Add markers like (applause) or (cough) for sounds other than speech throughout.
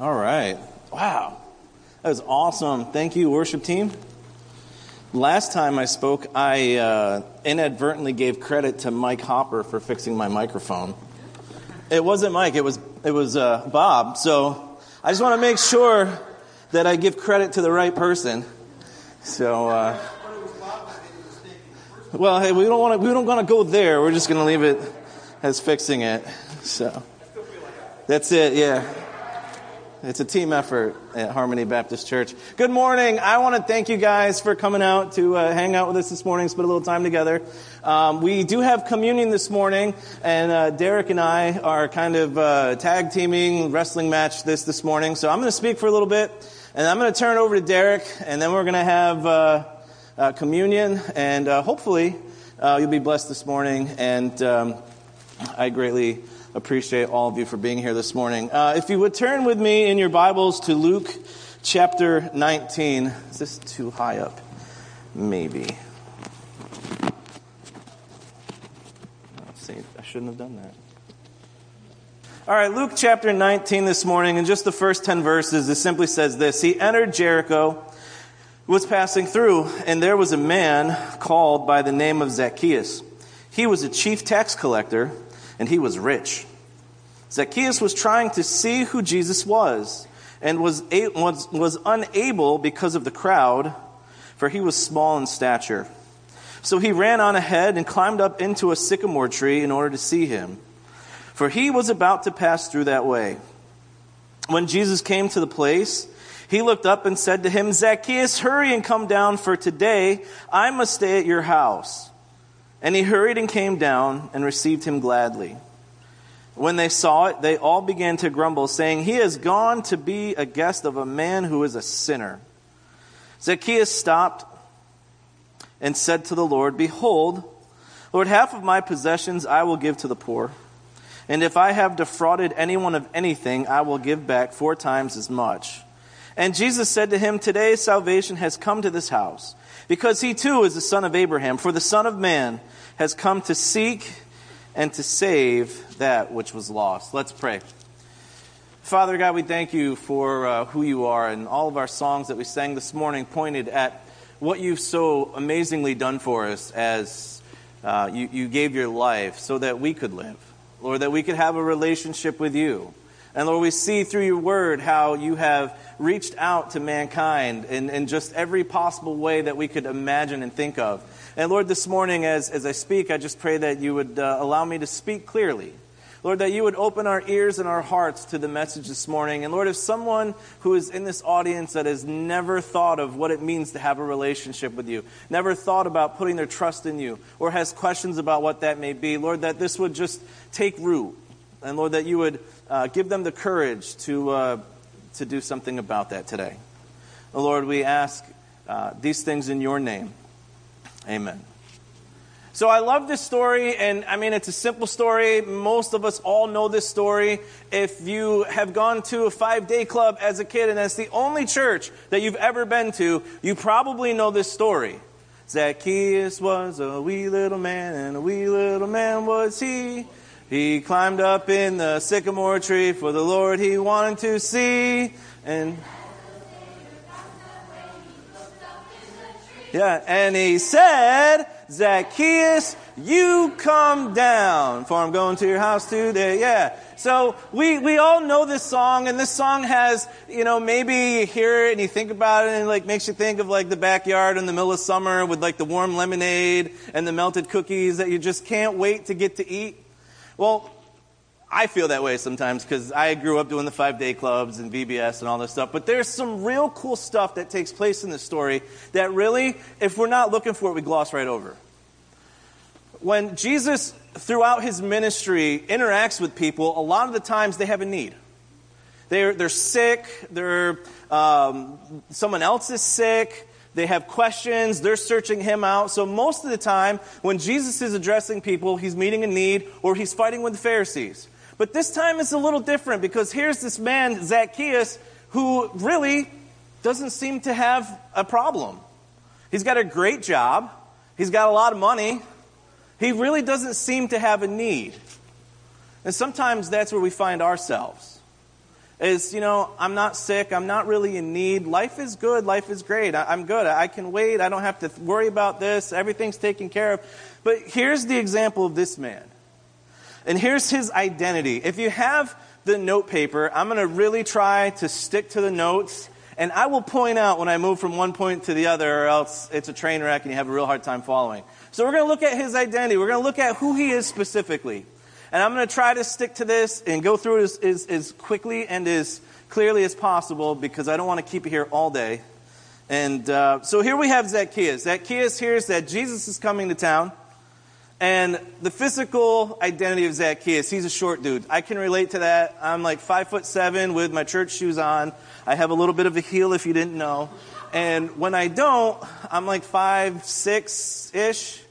All right. Wow. That was awesome. Thank you, worship team. Last time I spoke, I uh, inadvertently gave credit to Mike Hopper for fixing my microphone. It wasn't Mike, it was, it was uh, Bob. So I just want to make sure that I give credit to the right person. So, uh, well, hey, we don't want to, we don't want to go there. We're just going to leave it as fixing it. So that's it, yeah. It's a team effort at Harmony Baptist Church. Good morning. I want to thank you guys for coming out to uh, hang out with us this morning, spend a little time together. Um, we do have communion this morning, and uh, Derek and I are kind of uh, tag teaming wrestling match this this morning. So I'm going to speak for a little bit, and I'm going to turn over to Derek, and then we're going to have uh, uh, communion, and uh, hopefully you'll be blessed this morning. And um, I greatly appreciate all of you for being here this morning. Uh, if you would turn with me in your Bibles to Luke chapter 19. Is this too high up? Maybe. See, I shouldn't have done that. All right, Luke chapter 19 this morning, and just the first 10 verses, it simply says this He entered Jericho, was passing through, and there was a man called by the name of Zacchaeus. He was a chief tax collector and he was rich. Zacchaeus was trying to see who Jesus was and was, was, was unable because of the crowd, for he was small in stature. So he ran on ahead and climbed up into a sycamore tree in order to see him, for he was about to pass through that way. When Jesus came to the place, he looked up and said to him, Zacchaeus, hurry and come down, for today I must stay at your house. And he hurried and came down and received him gladly. When they saw it, they all began to grumble, saying, He has gone to be a guest of a man who is a sinner. Zacchaeus stopped and said to the Lord, Behold, Lord, half of my possessions I will give to the poor. And if I have defrauded anyone of anything, I will give back four times as much. And Jesus said to him, Today salvation has come to this house because he too is the son of Abraham. For the Son of Man has come to seek and to save that which was lost. Let's pray. Father God, we thank you for uh, who you are, and all of our songs that we sang this morning pointed at what you've so amazingly done for us as uh, you, you gave your life so that we could live, Lord, that we could have a relationship with you. And Lord, we see through your word how you have reached out to mankind in, in just every possible way that we could imagine and think of. And Lord, this morning as, as I speak, I just pray that you would uh, allow me to speak clearly. Lord, that you would open our ears and our hearts to the message this morning. And Lord, if someone who is in this audience that has never thought of what it means to have a relationship with you, never thought about putting their trust in you, or has questions about what that may be, Lord, that this would just take root. And Lord, that you would uh, give them the courage to, uh, to do something about that today. Lord, we ask uh, these things in your name. Amen. So I love this story, and I mean, it's a simple story. Most of us all know this story. If you have gone to a five day club as a kid, and that's the only church that you've ever been to, you probably know this story. Zacchaeus was a wee little man, and a wee little man was he. He climbed up in the sycamore tree for the Lord he wanted to see. And yeah, and he said, Zacchaeus, you come down, for I'm going to your house today. Yeah. So we, we all know this song, and this song has, you know, maybe you hear it and you think about it and it like makes you think of like the backyard in the middle of summer with like the warm lemonade and the melted cookies that you just can't wait to get to eat. Well, I feel that way sometimes because I grew up doing the five day clubs and VBS and all this stuff. But there's some real cool stuff that takes place in this story that really, if we're not looking for it, we gloss right over. When Jesus, throughout his ministry, interacts with people, a lot of the times they have a need. They're, they're sick, they're, um, someone else is sick, they have questions. They're searching him out. So most of the time, when Jesus is addressing people, he's meeting a need or he's fighting with the Pharisees. But this time it's a little different because here's this man, Zacchaeus, who really doesn't seem to have a problem. He's got a great job. He's got a lot of money. He really doesn't seem to have a need. And sometimes that's where we find ourselves. is, you know, I'm not sick. I'm not really in need. Life is good. Life is great. I, am good. I can wait. I don't have to worry about this. Everything's taken care of. But here's the example of this man. And here's his identity. If you have the note paper, I'm going to really try to stick to the notes. And I will point out when I move from one point to the other, or else it's a train wreck and you have a real hard time following. So we're going to look at his identity. We're going to look at who he is specifically. And I'm going to try to stick to this and go through it as, as, as quickly and as clearly as possible because I don't want to keep you here all day. And uh, so here we have Zacchaeus. Zacchaeus hears that Jesus is coming to town. And the physical identity of Zacchaeus, he's a short dude. I can relate to that. I'm like five foot seven with my church shoes on. I have a little bit of a heel if you didn't know. And when I don't, I'm like five, six ish.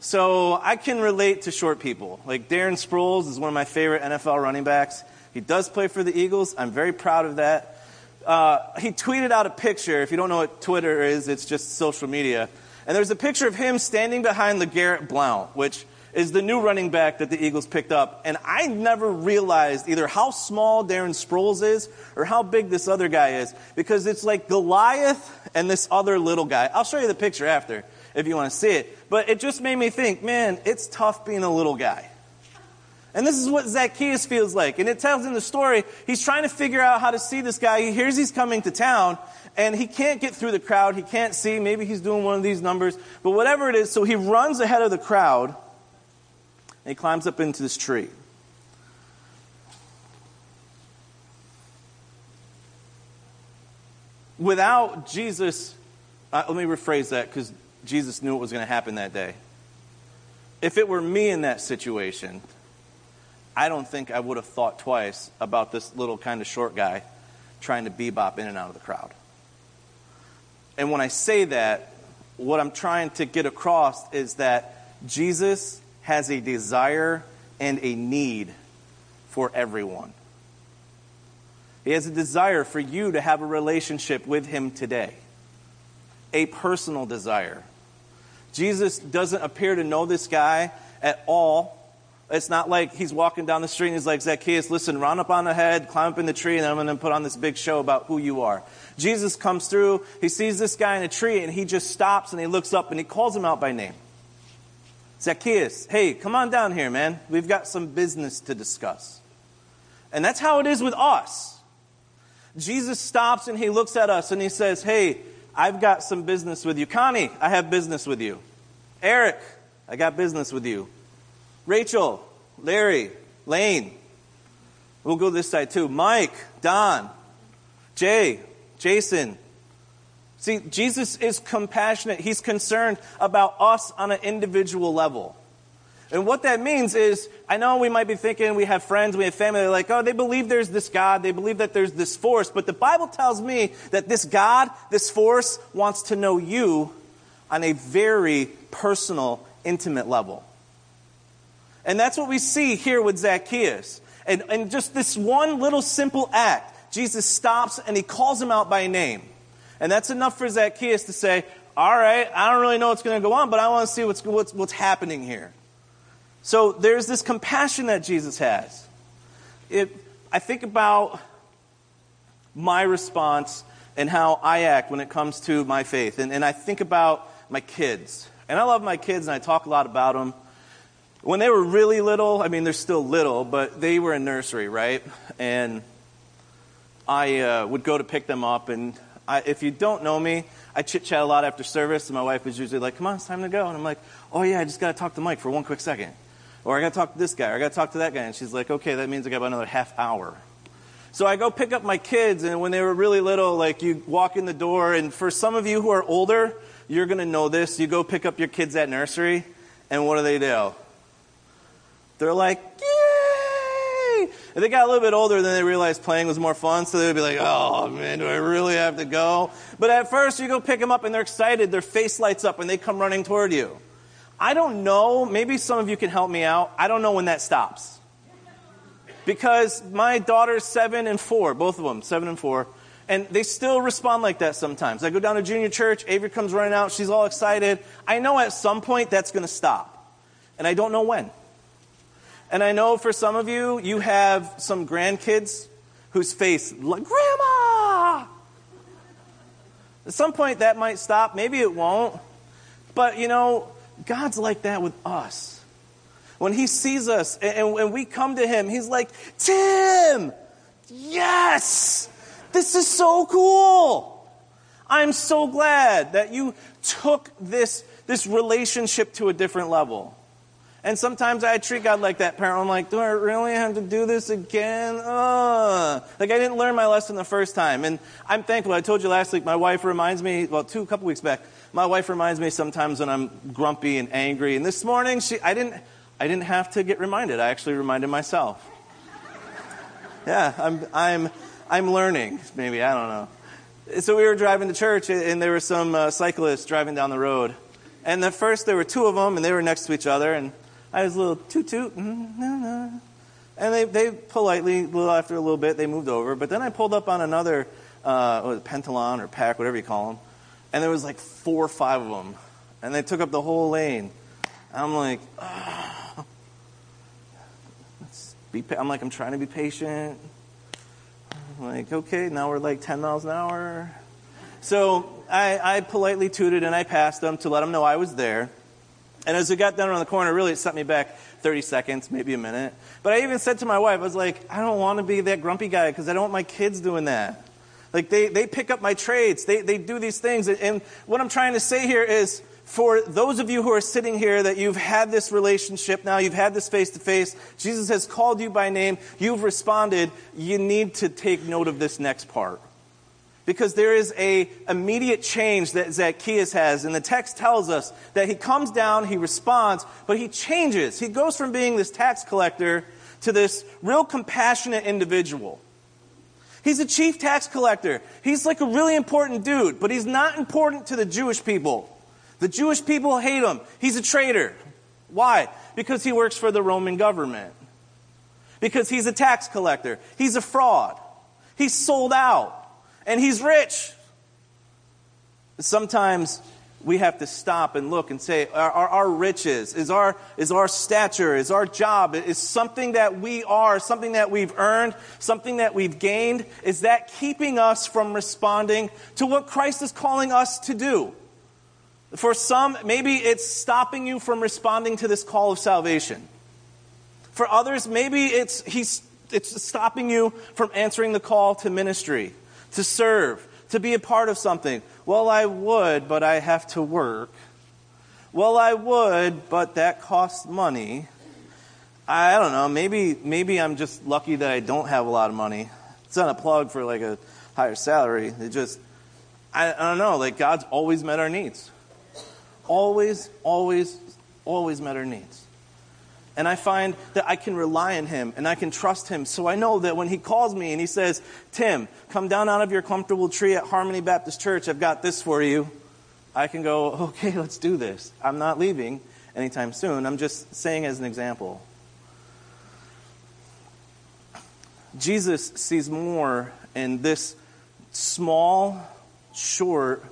So I can relate to short people. Like Darren Sproles is one of my favorite NFL running backs. He does play for the Eagles. I'm very proud of that. Uh, he tweeted out a picture. If you don't know what Twitter is, it's just social media. And there's a picture of him standing behind LeGarrette Blount, which is the new running back that the Eagles picked up. And I never realized either how small Darren Sproles is or how big this other guy is because it's like Goliath and this other little guy. I'll show you the picture after if you want to see it. But it just made me think, man, it's tough being a little guy. And this is what Zacchaeus feels like. And it tells in the story, he's trying to figure out how to see this guy. He hears he's coming to town, and he can't get through the crowd. He can't see. Maybe he's doing one of these numbers. But whatever it is, so he runs ahead of the crowd, and he climbs up into this tree. Without Jesus, uh, let me rephrase that because Jesus knew what was going to happen that day. If it were me in that situation, I don't think I would have thought twice about this little kind of short guy trying to bebop in and out of the crowd. And when I say that, what I'm trying to get across is that Jesus has a desire and a need for everyone. He has a desire for you to have a relationship with Him today a personal desire. Jesus doesn't appear to know this guy at all. It's not like he's walking down the street and he's like, Zacchaeus, listen, run up on ahead, climb up in the tree, and I'm going to put on this big show about who you are. Jesus comes through, he sees this guy in a tree, and he just stops and he looks up and he calls him out by name. Zacchaeus, hey, come on down here, man. We've got some business to discuss. And that's how it is with us. Jesus stops and he looks at us and he says, hey, I've got some business with you. Connie, I have business with you. Eric, I got business with you. Rachel, Larry, Lane. We'll go this side too. Mike, Don, Jay, Jason. See, Jesus is compassionate. He's concerned about us on an individual level. And what that means is, I know we might be thinking we have friends, we have family, they're like, oh, they believe there's this God, they believe that there's this force, but the Bible tells me that this God, this force, wants to know you on a very personal, intimate level. And that's what we see here with Zacchaeus. And, and just this one little simple act, Jesus stops and he calls him out by name. And that's enough for Zacchaeus to say, all right, I don't really know what's going to go on, but I want to see what's, what's, what's happening here. So there's this compassion that Jesus has. It, I think about my response and how I act when it comes to my faith. And, and I think about my kids. And I love my kids and I talk a lot about them. When they were really little, I mean, they're still little, but they were in nursery, right? And I uh, would go to pick them up. And I, if you don't know me, I chit chat a lot after service. And my wife was usually like, come on, it's time to go. And I'm like, oh, yeah, I just got to talk to Mike for one quick second. Or I got to talk to this guy, or I got to talk to that guy. And she's like, okay, that means I got about another half hour. So I go pick up my kids, and when they were really little, like you walk in the door, and for some of you who are older, you're going to know this. You go pick up your kids at nursery, and what do they do? They're like, yay! And they got a little bit older, then they realized playing was more fun, so they'd be like, oh man, do I really have to go? But at first, you go pick them up, and they're excited, their face lights up, and they come running toward you. I don't know, maybe some of you can help me out. I don't know when that stops. Because my daughter's seven and four, both of them, seven and four, and they still respond like that sometimes. I go down to junior church, Avery comes running out, she's all excited. I know at some point that's going to stop. And I don't know when. And I know for some of you, you have some grandkids, whose face, like, Grandma! At some point that might stop. Maybe it won't. But, you know, God's like that with us. When He sees us and, and we come to Him, He's like, Tim! Yes! This is so cool! I'm so glad that you took this, this relationship to a different level. And sometimes I treat God like that parent. I'm like, do I really have to do this again? Uh. Like I didn't learn my lesson the first time. And I'm thankful. I told you last week, my wife reminds me, well, two, a couple weeks back, my wife reminds me sometimes when I'm grumpy and angry. And this morning, she, I didn't, I didn't have to get reminded. I actually reminded myself. (laughs) yeah, I'm, I'm, I'm learning. Maybe, I don't know. So we were driving to church, and there were some uh, cyclists driving down the road. And at first, there were two of them, and they were next to each other. And I was a little toot toot, and they, they politely, after a little bit, they moved over. But then I pulled up on another uh, peloton or pack, whatever you call them, and there was like four or five of them, and they took up the whole lane. I'm like, be, I'm like, I'm trying to be patient. I'm like, okay, now we're like 10 miles an hour. So I, I politely tooted and I passed them to let them know I was there. And as we got down around the corner, really it set me back 30 seconds, maybe a minute. But I even said to my wife, I was like, I don't want to be that grumpy guy because I don't want my kids doing that. Like they, they pick up my traits. They, they do these things. And what I'm trying to say here is for those of you who are sitting here that you've had this relationship now, you've had this face to face, Jesus has called you by name, you've responded, you need to take note of this next part. Because there is a immediate change that Zacchaeus has, and the text tells us that he comes down, he responds, but he changes. He goes from being this tax collector to this real compassionate individual. He's a chief tax collector. He's like a really important dude, but he's not important to the Jewish people. The Jewish people hate him. He's a traitor. Why? Because he works for the Roman government. Because he's a tax collector. He's a fraud. He's sold out. And he's rich. Sometimes we have to stop and look and say, are, are, our riches, is our, is our stature, is our job, is something that we are, something that we've earned, something that we've gained, is that keeping us from responding to what Christ is calling us to do? For some, maybe it's stopping you from responding to this call of salvation. For others, maybe it's, he's, it's stopping you from answering the call to ministry, to serve, to be a part of something. Well, I would, but I have to work. Well, I would, but that costs money. I don't know. Maybe, maybe I'm just lucky that I don't have a lot of money. It's not a plug for like a higher salary. It just, I, I don't know. Like God's always met our needs always, always, always met our needs. And I find that I can rely on him and I can trust him. So I know that when he calls me and he says, Tim, come down out of your comfortable tree at Harmony Baptist Church, I've got this for you. I can go, (laughs) okay, let's do this. I'm not leaving anytime soon. I'm just saying as an example. Jesus sees more in this small, short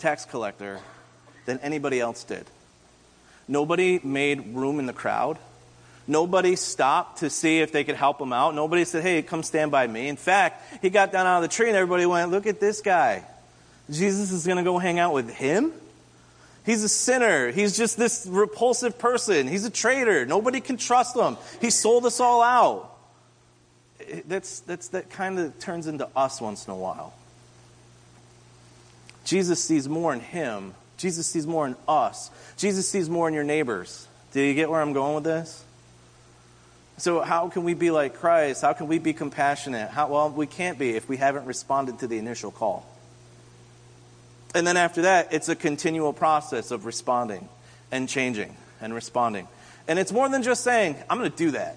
tax collector than anybody else did. Nobody made room in the crowd. Nobody stopped to see if they could help him out. Nobody said, hey, come stand by me. In fact, he got down out of the tree and everybody went, look at this guy. Jesus is going to go hang out with him? He's a sinner. He's just this repulsive person. He's a traitor. Nobody can trust him. He sold us all out. That's, that's, that kind of turns into us once in a while. Jesus sees more in him Jesus sees more in us. Jesus sees more in your neighbors. Do you get where I'm going with this? So, how can we be like Christ? How can we be compassionate? How, well, we can't be if we haven't responded to the initial call. And then after that, it's a continual process of responding and changing and responding. And it's more than just saying, I'm going to do that.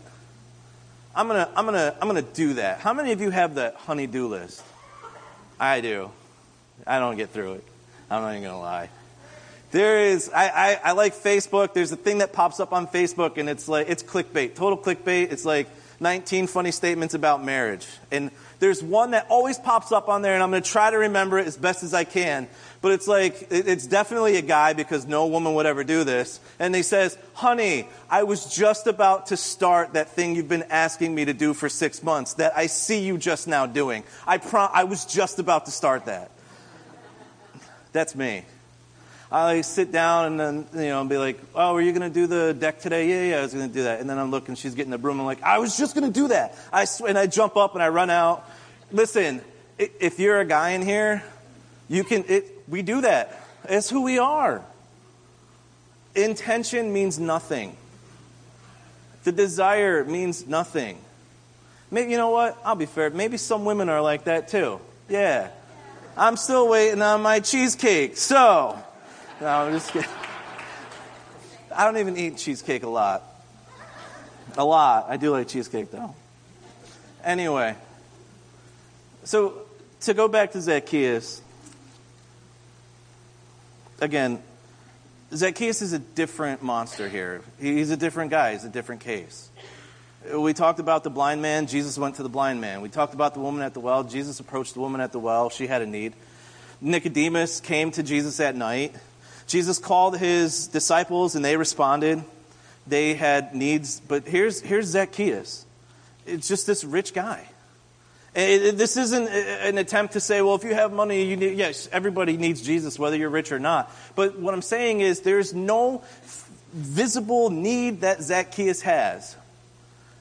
I'm going to I'm going to I'm going to do that. How many of you have the honey-do list? I do. I don't get through it. I'm not even going to lie. There is, I, I, I, like Facebook. There's a thing that pops up on Facebook and it's like, it's clickbait, total clickbait. It's like 19 funny statements about marriage. And there's one that always pops up on there, and I'm going to try to remember it as best as I can. But it's like, it's definitely a guy because no woman would ever do this. And he says, Honey, I was just about to start that thing you've been asking me to do for six months that I see you just now doing. I, pro- I was just about to start that. That's me. I sit down and then, you know, be like, oh, are you going to do the deck today? Yeah, yeah, I was going to do that. And then I'm looking, she's getting the broom. I'm like, I was just going to do that. I sw- and I jump up and I run out. Listen, if you're a guy in here, you can, it, we do that. It's who we are. Intention means nothing. The desire means nothing. Maybe, you know what? I'll be fair. Maybe some women are like that too. Yeah. I'm still waiting on my cheesecake. So, no, I'm just kidding. I don't even eat cheesecake a lot. A lot. I do like cheesecake though. Anyway, so to go back to Zacchaeus, again, Zacchaeus is a different monster here. He's a different guy, he's a different case. We talked about the blind man, Jesus went to the blind man. We talked about the woman at the well, Jesus approached the woman at the well, she had a need. Nicodemus came to Jesus at night. Jesus called his disciples and they responded. They had needs, but here's, here's Zacchaeus. It's just this rich guy. It, this isn't an attempt to say, well, if you have money, you need, yes, everybody needs Jesus, whether you're rich or not. But what I'm saying is there's no visible need that Zacchaeus has.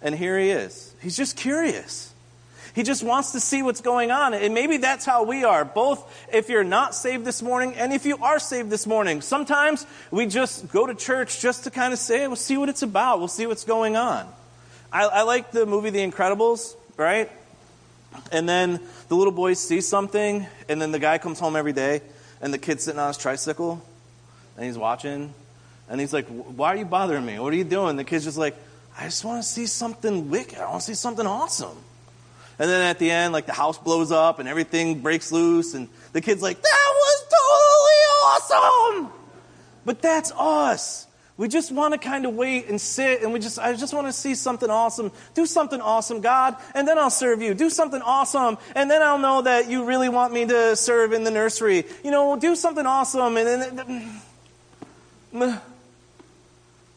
And here he is. He's just curious. He just wants to see what's going on. And maybe that's how we are, both if you're not saved this morning and if you are saved this morning. Sometimes we just go to church just to kind of say, we'll see what it's about, we'll see what's going on. I, I like the movie The Incredibles, right? And then the little boy sees something, and then the guy comes home every day, and the kid's sitting on his tricycle, and he's watching, and he's like, Why are you bothering me? What are you doing? The kid's just like, I just want to see something wicked. I want to see something awesome. And then at the end, like the house blows up and everything breaks loose, and the kid's like, That was totally awesome! But that's us. We just want to kind of wait and sit, and we just, I just want to see something awesome. Do something awesome, God, and then I'll serve you. Do something awesome, and then I'll know that you really want me to serve in the nursery. You know, do something awesome, and then.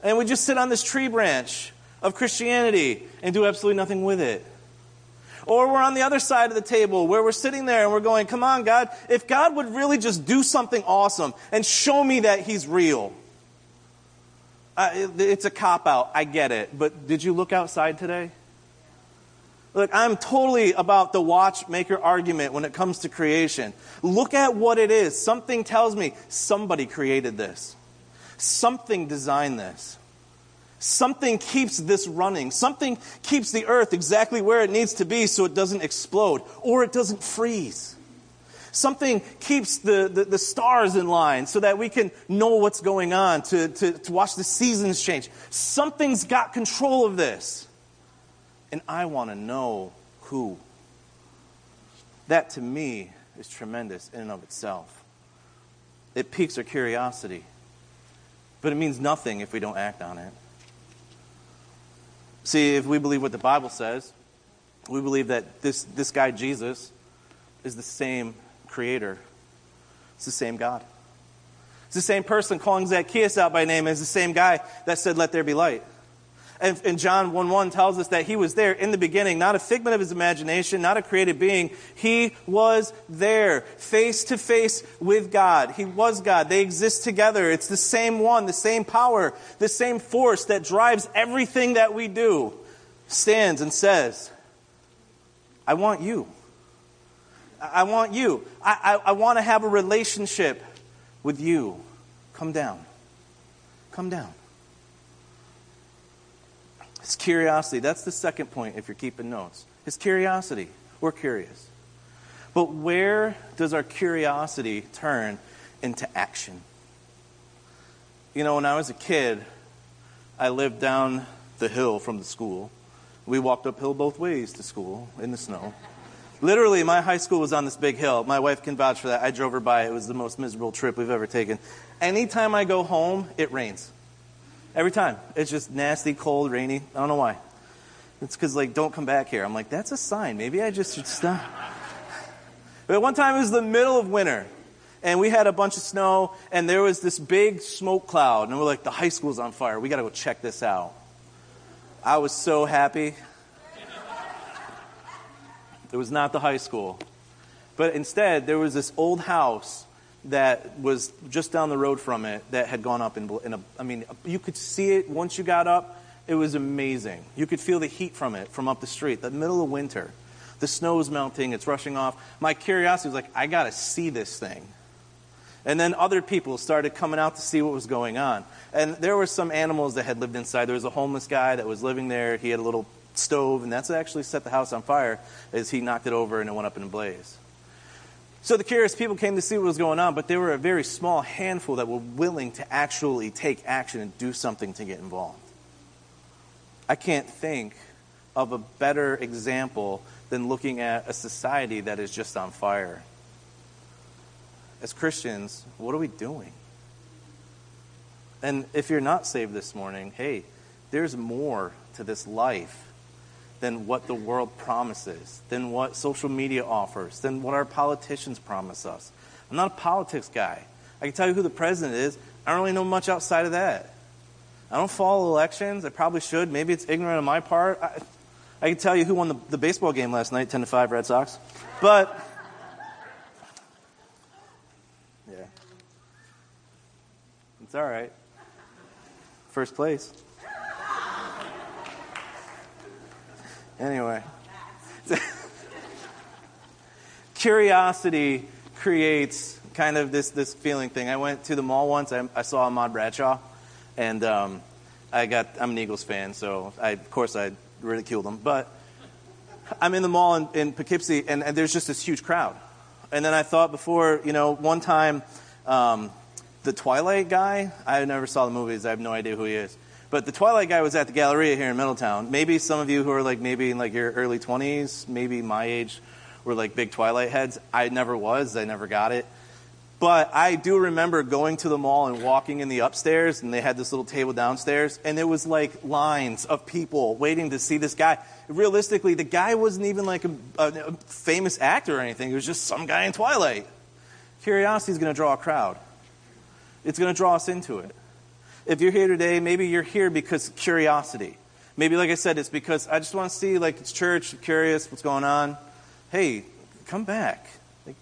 And we just sit on this tree branch of Christianity and do absolutely nothing with it. Or we're on the other side of the table where we're sitting there and we're going, come on, God, if God would really just do something awesome and show me that He's real. Uh, it's a cop out. I get it. But did you look outside today? Look, I'm totally about the watchmaker argument when it comes to creation. Look at what it is. Something tells me somebody created this, something designed this. Something keeps this running. Something keeps the earth exactly where it needs to be so it doesn't explode or it doesn't freeze. Something keeps the, the, the, stars in line so that we can know what's going on, to, to, to watch the seasons change. Something's got control of this. And I want to know who. That to me is tremendous in and of itself. It piques our curiosity, but it means nothing if we don't act on it. See, if we believe what the Bible says, we believe that this, this guy, Jesus, is the same creator. It's the same God. It's the same person calling Zacchaeus out by name as the same guy that said, Let there be light. And, and John 1 1 tells us that he was there in the beginning, not a figment of his imagination, not a created being. He was there, face to face with God. He was God. They exist together. It's the same one, the same power, the same force that drives everything that we do, stands and says, I want you. I want you. I, I, I want to have a relationship with you. Come down. Come down. His curiosity. That's the second point if you're keeping notes. His curiosity. We're curious. But where does our curiosity turn into action? You know, when I was a kid, I lived down the hill from the school. We walked uphill both ways to school in the snow. Literally, my high school was on this big hill. My wife can vouch for that. I drove her by. It was the most miserable trip we've ever taken. Anytime I go home, it rains. Every time. It's just nasty, cold, rainy. I don't know why. It's because, like, don't come back here. I'm like, that's a sign. Maybe I just should stop. But one time it was the middle of winter, and we had a bunch of snow, and there was this big smoke cloud, and we're like, the high school's on fire. We got to go check this out. I was so happy. It was not the high school. But instead, there was this old house that was just down the road from it that had gone up in, in a, I mean, you could see it once you got up. It was amazing. You could feel the heat from it from up the street, the middle of winter. The snow's melting, it's rushing off. My curiosity was like, I got to see this thing. And then other people started coming out to see what was going on. And there were some animals that had lived inside. There was a homeless guy that was living there. He had a little stove, and that's what actually set the house on fire as he knocked it over and it went up in a blaze. So the curious people came to see what was going on, but there were a very small handful that were willing to actually take action and do something to get involved. I can't think of a better example than looking at a society that is just on fire. As Christians, what are we doing? And if you're not saved this morning, hey, there's more to this life than what the world promises, than what social media offers, than what our politicians promise us. I'm not a politics guy. I can tell you who the president is. I don't really know much outside of that. I don't follow elections. I probably should. Maybe it's ignorant on my part. I, I can tell you who won the, the baseball game last night, 10 to 5 Red Sox. But, yeah. It's all right. First place. Anyway. Curiosity creates kind of this, this feeling thing. I went to the mall once. I, I saw Ahmad Bradshaw, and um, I got. I'm an Eagles fan, so I, of course I ridiculed him. But I'm in the mall in, in Poughkeepsie, and, and, there's just this huge crowd. And then I thought before, you know, one time, um, the Twilight guy. I never saw the movies. I have no idea who he is. But the Twilight guy was at the Galleria here in Middletown. Maybe some of you who are like maybe in like your early 20s, maybe my age, were like big Twilight heads. I never was. I never got it. But I do remember going to the mall and walking in the upstairs, and they had this little table downstairs, and there was like lines of people waiting to see this guy. Realistically, the guy wasn't even like a, a famous actor or anything. It was just some guy in Twilight. Curiosity is going to draw a crowd. It's going to draw us into it. If you're here today, maybe you're here because curiosity. Maybe, like I said, it's because I just want to see, like, it's church, I'm curious, what's going on. Hey, come back. Like,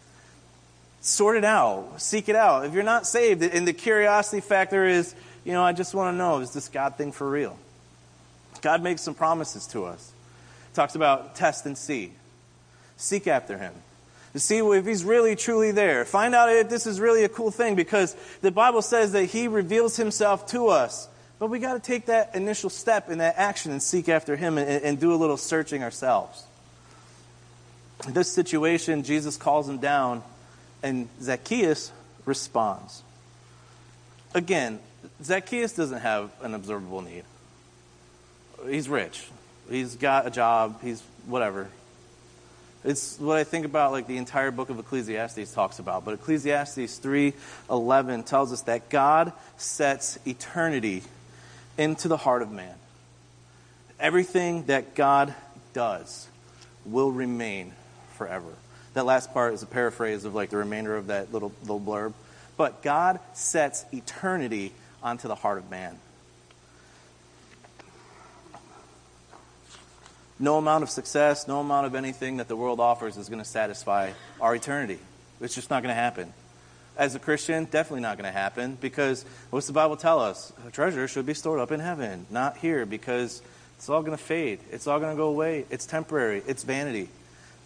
sort it out, seek it out. If you're not saved, and the curiosity factor is, you know, I just want to know, is this God thing for real? God makes some promises to us. Talks about test and see. Seek after him to see if he's really truly there. Find out if this is really a cool thing because the Bible says that he reveals himself to us. But we got to take that initial step in that action and seek after him and, and do a little searching ourselves. In this situation, Jesus calls him down, and Zacchaeus responds. Again, Zacchaeus doesn't have an observable need. He's rich. He's got a job. He's whatever. It's what I think about like the entire book of Ecclesiastes talks about. But Ecclesiastes 3:11 tells us that God sets eternity into the heart of man. Everything that God does will remain forever. That last part is a paraphrase of like the remainder of that little little blurb. But God sets eternity onto the heart of man. No amount of success, no amount of anything that the world offers is going to satisfy our eternity. It's just not going to happen. As a Christian, definitely not going to happen because what's the Bible tell us? A treasure should be stored up in heaven, not here because it's all going to fade. It's all going to go away. It's temporary. It's vanity.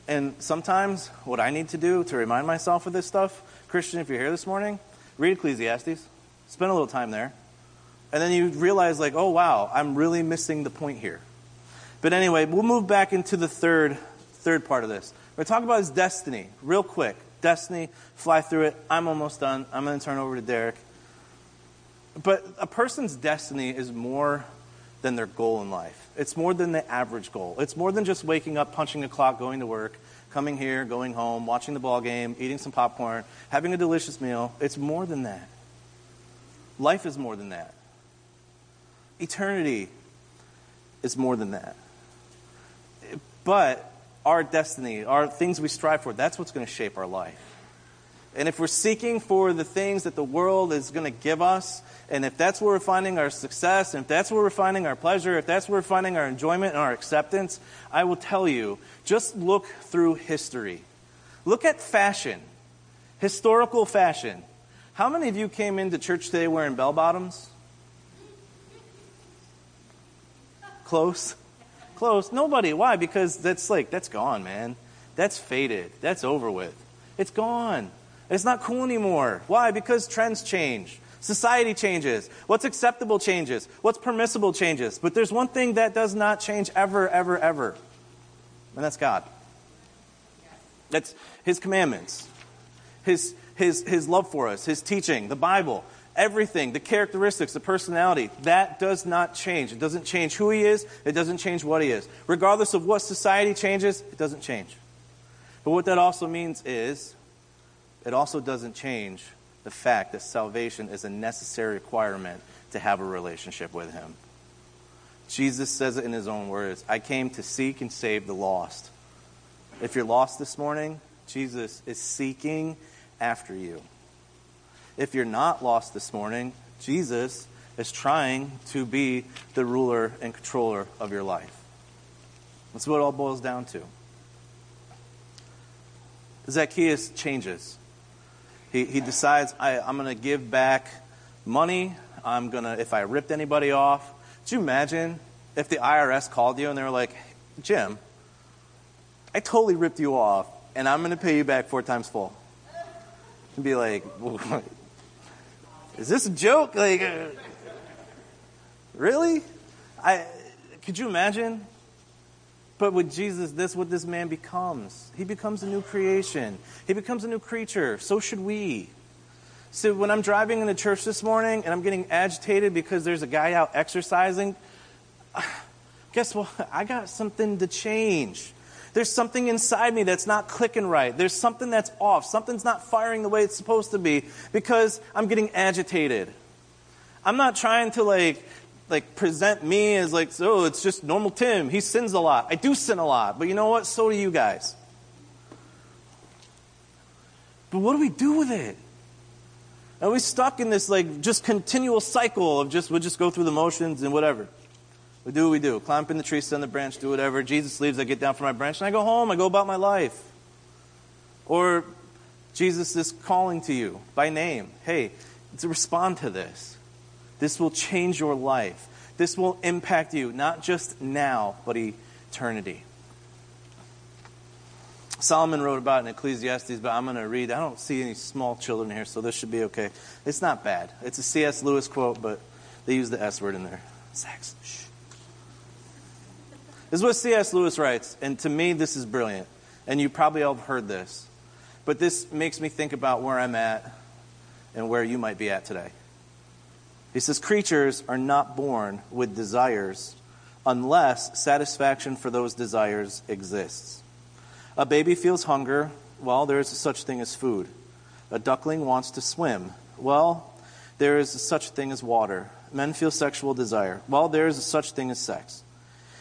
And sometimes what I need to do to remind myself of this stuff, Christian, if you're here this morning, read Ecclesiastes, spend a little time there, and then you realize, like, oh, wow, I'm really missing the point here. But anyway, we'll move back into the third, third part of this. We're talking about his destiny, real quick. Destiny, fly through it. I'm almost done. I'm going to turn over to Derek. But a person's destiny is more than their goal in life. It's more than the average goal. It's more than just waking up, punching a clock, going to work, coming here, going home, watching the ball game, eating some popcorn, having a delicious meal. It's more than that. Life is more than that. Eternity is more than that. But our destiny, our things we strive for, that's what's going to shape our life. And if we're seeking for the things that the world is going to give us, and if that's where we're finding our success, and if that's where we're finding our pleasure, if that's where we're finding our enjoyment and our acceptance, I will tell you just look through history. Look at fashion, historical fashion. How many of you came into church today wearing bell bottoms? Close? Close. Nobody. Why? Because that's like, that's gone, man. That's faded. That's over with. It's gone. It's not cool anymore. Why? Because trends change. Society changes. What's acceptable changes. What's permissible changes. But there's one thing that does not change ever, ever, ever. And that's God. That's His commandments, His, His, His love for us, His teaching, the Bible, everything, the characteristics, the personality. That does not change. It doesn't change who He is, it doesn't change what He is. Regardless of what society changes, it doesn't change. But what that also means is it also doesn't change the fact that salvation is a necessary requirement to have a relationship with Him. Jesus says it in His own words I came to seek and save the lost. If you're lost this morning, Jesus is seeking after you. If you're not lost this morning, Jesus is trying to be the ruler and controller of your life. That's what it all boils down to. Zacchaeus changes he, he decides, I, I'm going to give back money. I'm going to, if I ripped anybody off. Could you imagine if the IRS called you and they were like, Jim, I totally ripped you off and I'm going to pay you back four times full? And be like, (laughs) is this a joke? Like, uh, really? I, could you imagine? But with Jesus, this what this man becomes. He becomes a new creation. He becomes a new creature. So should we. So when I'm driving in the church this morning and I'm getting agitated because there's a guy out exercising, (sighs) guess what? I got something to change. There's something inside me that's not clicking right. There's something that's off. Something's not firing the way it's supposed to be because I'm getting agitated. I'm not trying to like like present me as like, oh, it's just normal Tim. He sins a lot. I do sin a lot, but you know what? So do you guys. But what do we do with it? Are we stuck in this like just continual cycle of just we'll just go through the motions and whatever? We do what we do. Climb up in the tree, sit on the branch, do whatever. Jesus leaves, I get down from my branch, and I go home, I go about my life. Or Jesus is calling to you by name. Hey, to respond to this. This will change your life. This will impact you, not just now, but eternity. Solomon wrote about in Ecclesiastes, but I'm going to read. I don't see any small children here, so this should be okay. It's not bad. It's a C.S. Lewis quote, but they use the S word in there. Sex. Shh. This is what C.S. Lewis writes, and to me, this is brilliant. And you probably all have heard this. But this makes me think about where I'm at and where you might be at today. He says creatures are not born with desires unless satisfaction for those desires exists. A baby feels hunger. Well, there is such thing as food. A duckling wants to swim. Well, there is such thing as water. Men feel sexual desire. Well, there is such thing as sex.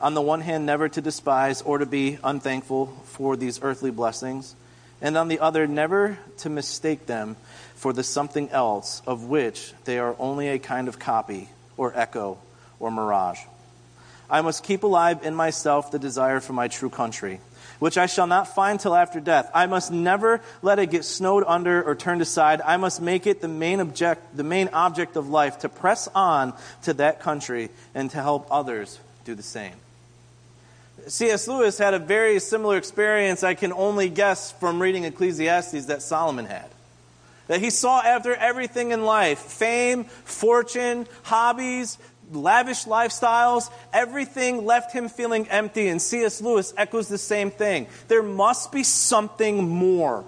on the one hand, never to despise or to be unthankful for these earthly blessings, and on the other, never to mistake them for the something else of which they are only a kind of copy or echo or mirage. I must keep alive in myself the desire for my true country, which I shall not find till after death. I must never let it get snowed under or turned aside. I must make it the main object, the main object of life to press on to that country and to help others do the same. C.S. Lewis had a very similar experience, I can only guess from reading Ecclesiastes, that Solomon had. That he saw after everything in life fame, fortune, hobbies, lavish lifestyles, everything left him feeling empty. And C.S. Lewis echoes the same thing. There must be something more.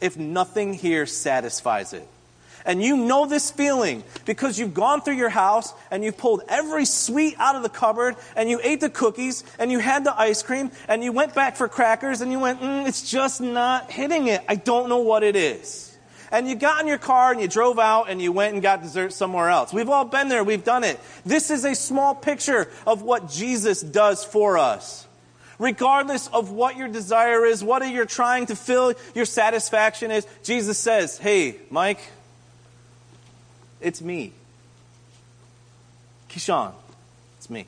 if nothing here satisfies it. And you know this feeling because you've gone through your house and you've pulled every sweet out of the cupboard and you ate the cookies and you had the ice cream and you went back for crackers and you went, mm, it's just not hitting it. I don't know what it is. And you got in your car and you drove out and you went and got dessert somewhere else. We've all been there. We've done it. This is a small picture of what Jesus does for us regardless of what your desire is, what you're trying to fill your satisfaction is, Jesus says, Hey, Mike, it's me. Keyshawn, it's me.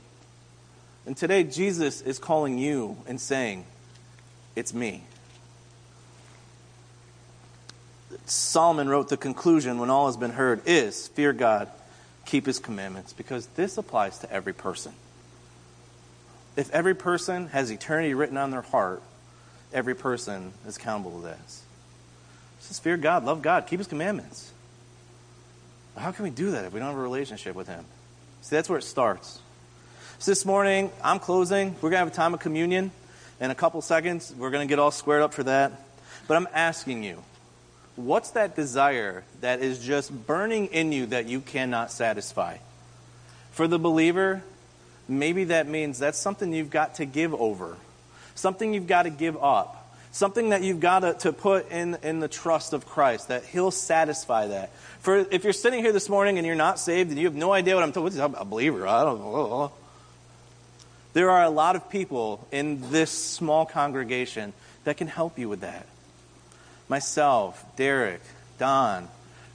And today, Jesus is calling you and saying, It's me. Solomon wrote the conclusion when all has been heard is fear God, keep his commandments, because this applies to every person. If every person has eternity written on their heart, every person is accountable to this. Says, fear God, love God, keep his commandments. How can we do that if we don't have a relationship with Him? See, that's where it starts. So this morning, I'm closing. We're going to have a time of communion in a couple seconds. We're going to get all squared up for that. But I'm asking you, what's that desire that is just burning in you that you cannot satisfy? For the believer, maybe that means that's something you've got to give over, something you've got to give up something that you've got to, to put in, in the trust of Christ, that He'll satisfy that. For if you're sitting here this morning and you're not saved and you have no idea what I'm talking about, a believer, I don't know. There are a lot of people in this small congregation that can help you with that. Myself, Derek, Don,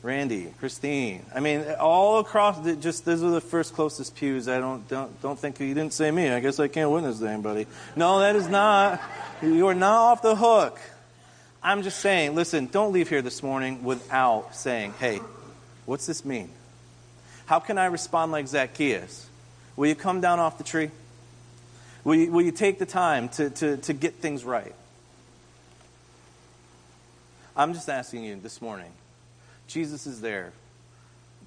Randy, Christine. I mean, all across, just those are the first closest pews. I don't, don't, don't think you didn't say me. I guess I can't witness to anybody. No, that is not. You are not off the hook. I'm just saying, listen, don't leave here this morning without saying, hey, what's this mean? How can I respond like Zacchaeus? Will you come down off the tree? Will you, will you take the time to, to, to get things right? I'm just asking you this morning. Jesus is there.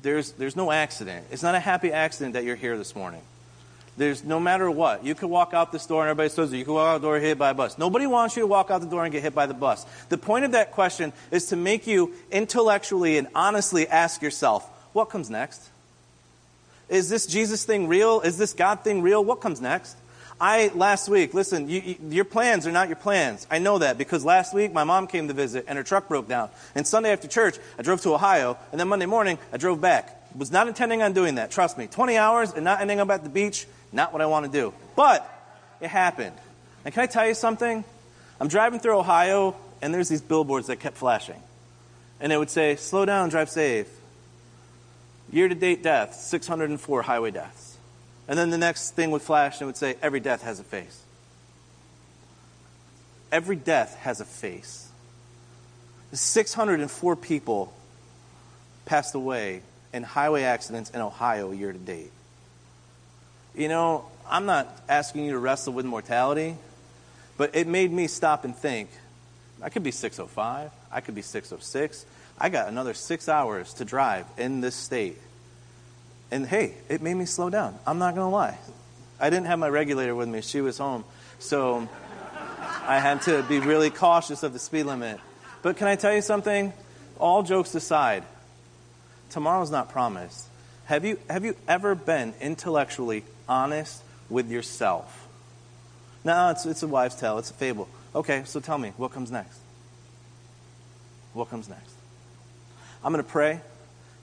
There's, there's no accident. It's not a happy accident that you're here this morning. There's no matter what. You could walk out this door and everybody says you could walk out the door hit by a bus. Nobody wants you to walk out the door and get hit by the bus. The point of that question is to make you intellectually and honestly ask yourself, what comes next? Is this Jesus thing real? Is this God thing real? What comes next? I, last week, listen, you, you, your plans are not your plans. I know that because last week my mom came to visit and her truck broke down. And Sunday after church, I drove to Ohio. And then Monday morning, I drove back. Was not intending on doing that. Trust me. 20 hours and not ending up at the beach not what I want to do. But it happened. And can I tell you something? I'm driving through Ohio, and there's these billboards that kept flashing. And it would say, slow down, drive safe. Year to date deaths, 604 highway deaths. And then the next thing would flash, and it would say, every death has a face. Every death has a face. 604 people passed away in highway accidents in Ohio year to date. You know, I'm not asking you to wrestle with mortality, but it made me stop and think. I could be 605, I could be 606. I got another six hours to drive in this state. And hey, it made me slow down. I'm not going to lie. I didn't have my regulator with me, she was home. So I had to be really cautious of the speed limit. But can I tell you something? All jokes aside, tomorrow's not promised. Have you, have you ever been intellectually honest with yourself. No, it's, it's a wives' tale, it's a fable. Okay, so tell me, what comes next? What comes next? I'm going to pray,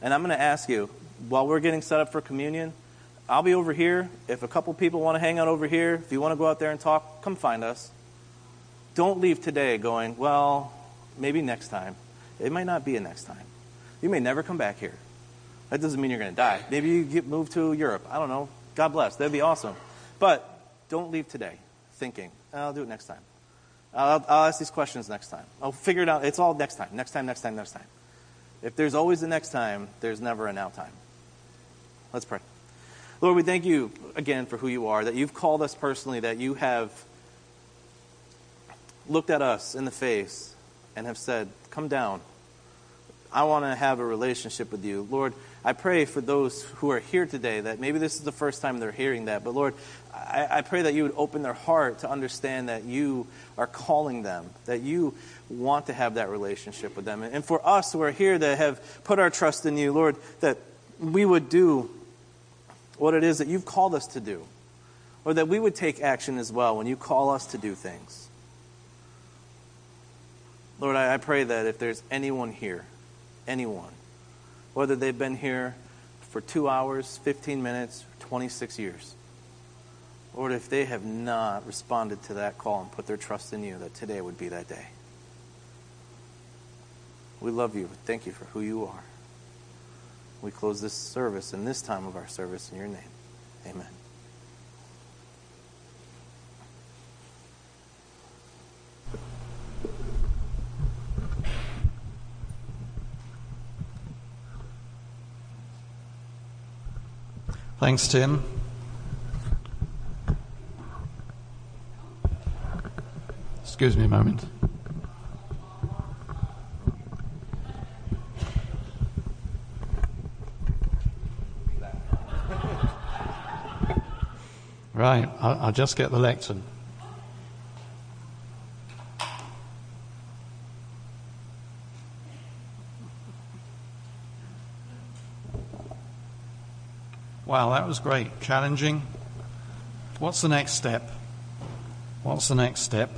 and I'm going to ask you, while we're getting set up for communion, I'll be over here. If a couple people want to hang out over here, if you want to go out there and talk, come find us. Don't leave today going, well, maybe next time. It might not be a next time. You may never come back here. That doesn't mean you're going to die. Maybe you get moved to Europe. I don't know. God bless. That'd be awesome. But don't leave today thinking, I'll do it next time. I'll, I'll ask these questions next time. I'll figure it out. It's all next time, next time, next time, next time. If there's always a next time, there's never a now time. Let's pray. Lord, we thank you again for who you are, that you've called us personally, that you have looked at us in the face and have said, Come down. I want to have a relationship with you. Lord, I pray for those who are here today that maybe this is the first time they're hearing that, but Lord, I, I pray that you would open their heart to understand that you are calling them, that you want to have that relationship with them. And for us who are here that have put our trust in you, Lord, that we would do what it is that you've called us to do, or that we would take action as well when you call us to do things. Lord, I, pray that if there's anyone here, anyone, whether they've been here for two hours, 15 minutes, 26 years, Lord, if they have not responded to that call and put their trust in you, that today would be that day. We love you. Thank you for who you are. We close this service and this time of our service in your name. Amen. Thanks, Tim. Excuse me a moment. Right, I'll, I'll just get the lectern. Wow, that was great. Challenging. What's the next step? What's the next step?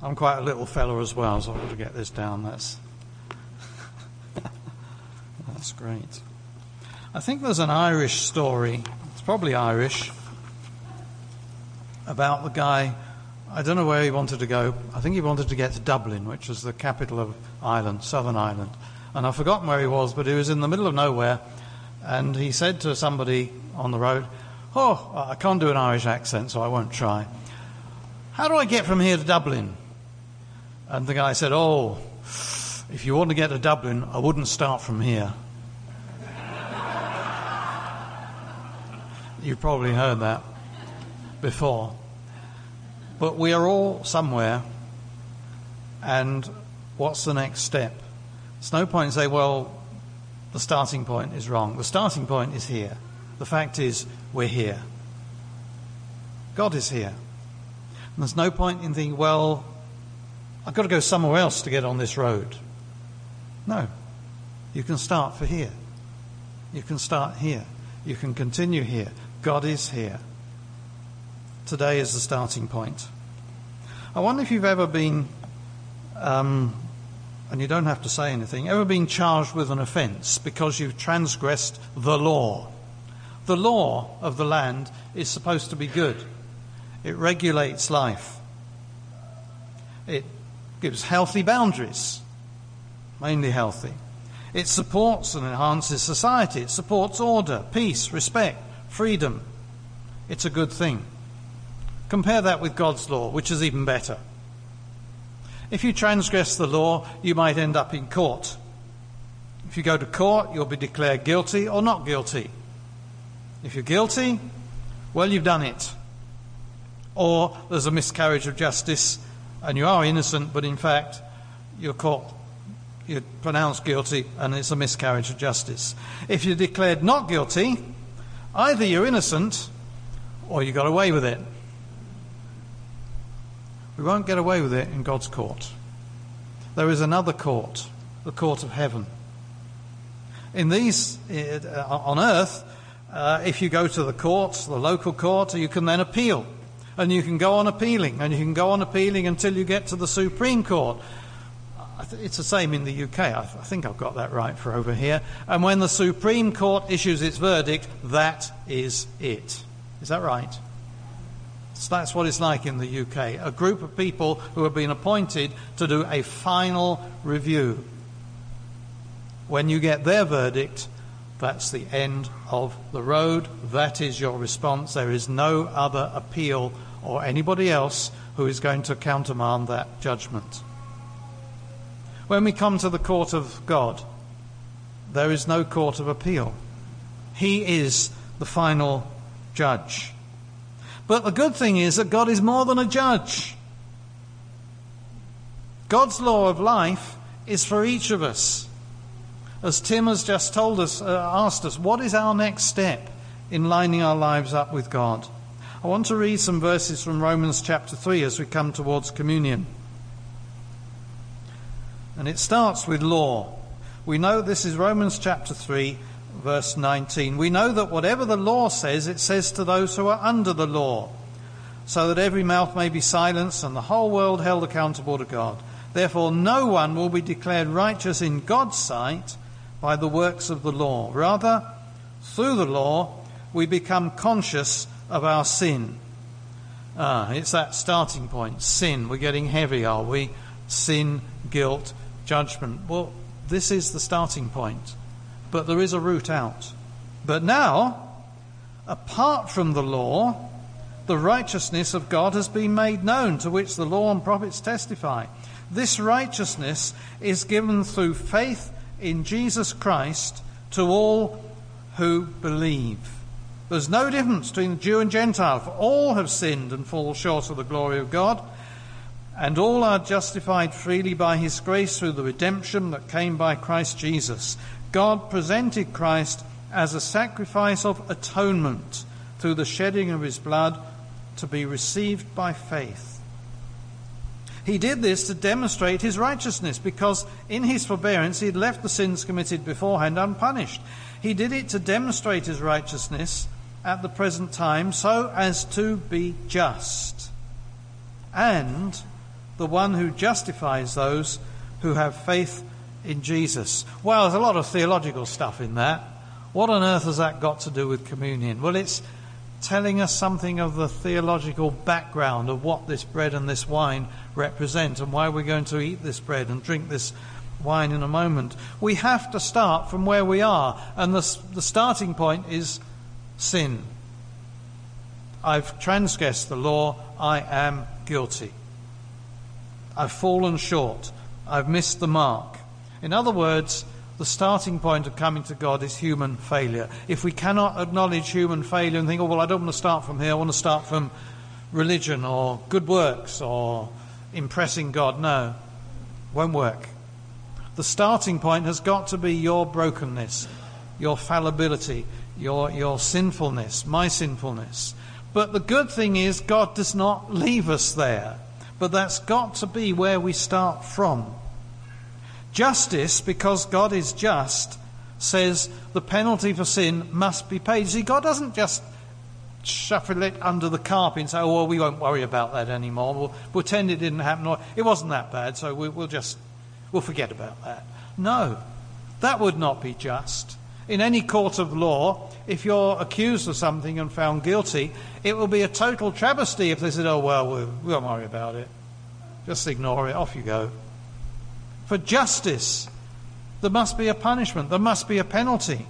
I'm quite a little fellow as well, so I've got to get this down. That's (laughs) that's great. I think there's an Irish story. Probably Irish about the guy. I don't know where he wanted to go. I think he wanted to get to Dublin, which was the capital of Ireland, Southern Ireland. And I've forgotten where he was, but he was in the middle of nowhere. And he said to somebody on the road, Oh, I can't do an Irish accent, so I won't try. How do I get from here to Dublin? And the guy said, Oh, if you want to get to Dublin, I wouldn't start from here. You've probably heard that before. But we are all somewhere, and what's the next step? It's no point in saying, well, the starting point is wrong. The starting point is here. The fact is, we're here. God is here. And there's no point in thinking, well, I've got to go somewhere else to get on this road. No. You can start for here. You can start here. You can continue here. God is here. Today is the starting point. I wonder if you've ever been, um, and you don't have to say anything, ever been charged with an offence because you've transgressed the law. The law of the land is supposed to be good. It regulates life. It gives healthy boundaries, mainly healthy. It supports and enhances society. It supports order, peace, respect, freedom. It's a good thing. Compare that with God's law, which is even better. If you transgress the law, you might end up in court. If you go to court, you'll be declared guilty or not guilty. If you're guilty, well, you've done it. Or there's a miscarriage of justice and you are innocent, but in fact, you're caught, you're pronounced guilty, and it's a miscarriage of justice. If you're declared not guilty, either you're innocent or you got away with it. We won't get away with it in God's court. There is another court, the court of heaven. In these, uh, on earth, uh, if you go to the courts, the local court, you can then appeal and you can go on appealing, and you can go on appealing until you get to the Supreme Court. It's the same in the UK. I think I've got that right for over here. And when the Supreme Court issues its verdict, that is it. Is that right? So that's what it's like in the UK. A group of people who have been appointed to do a final review. When you get their verdict, that's the end of the road. That is your response. There is no other appeal or anybody else who is going to countermand that judgment. When we come to the court of God, there is no court of appeal. He is the final judge. But the good thing is that God is more than a judge. God's law of life is for each of us. As Tim has just told us, uh, asked us, what is our next step in lining our lives up with God? I want to read some verses from Romans chapter 3 as we come towards communion. And it starts with law. We know this is Romans chapter 3, verse 19. We know that whatever the law says, it says to those who are under the law, so that every mouth may be silenced and the whole world held accountable to God. Therefore, no one will be declared righteous in God's sight by the works of the law. Rather, through the law, we become conscious of our sin. Ah, it's that starting point. Sin. We're getting heavy, are we? Sin, guilt, judgment. Well, this is the starting point. But there is a route out. But now, apart from the law, the righteousness of God has been made known, to which the law and prophets testify. This righteousness is given through faith in Jesus Christ to all who believe. There's no difference between Jew and Gentile, for all have sinned and fall short of the glory of God, and all are justified freely by his grace through the redemption that came by Christ Jesus. God presented Christ as a sacrifice of atonement through the shedding of his blood to be received by faith. He did this to demonstrate his righteousness because in his forbearance he had left the sins committed beforehand unpunished. He did it to demonstrate his righteousness at the present time so as to be just and the one who justifies those who have faith in Jesus. Well, there's a lot of theological stuff in that. What on earth has that got to do with communion? Well, it's telling us something of the theological background of what this bread and this wine represent and why we're going to eat this bread and drink this wine in a moment. We have to start from where we are, and the, the starting point is sin. I've transgressed the law, I am guilty. I've fallen short, I've missed the mark. In other words, the starting point of coming to God is human failure. If we cannot acknowledge human failure and think, oh, well, I don't want to start from here, I want to start from religion or good works or impressing God, no, won't work. The starting point has got to be your brokenness, your fallibility, your, your sinfulness, my sinfulness. But the good thing is, God does not leave us there. But that's got to be where we start from. Justice, because God is just, says the penalty for sin must be paid. See, God doesn't just shuffle it under the carpet and say, oh, well, we won't worry about that anymore. We'll pretend it didn't happen. Or, it wasn't that bad, so we, we'll just, we'll forget about that. No, that would not be just. In any court of law, if you're accused of something and found guilty, it will be a total travesty if they said, oh, well, we won't worry about it. Just ignore it, off you go. For justice, there must be a punishment, there must be a penalty.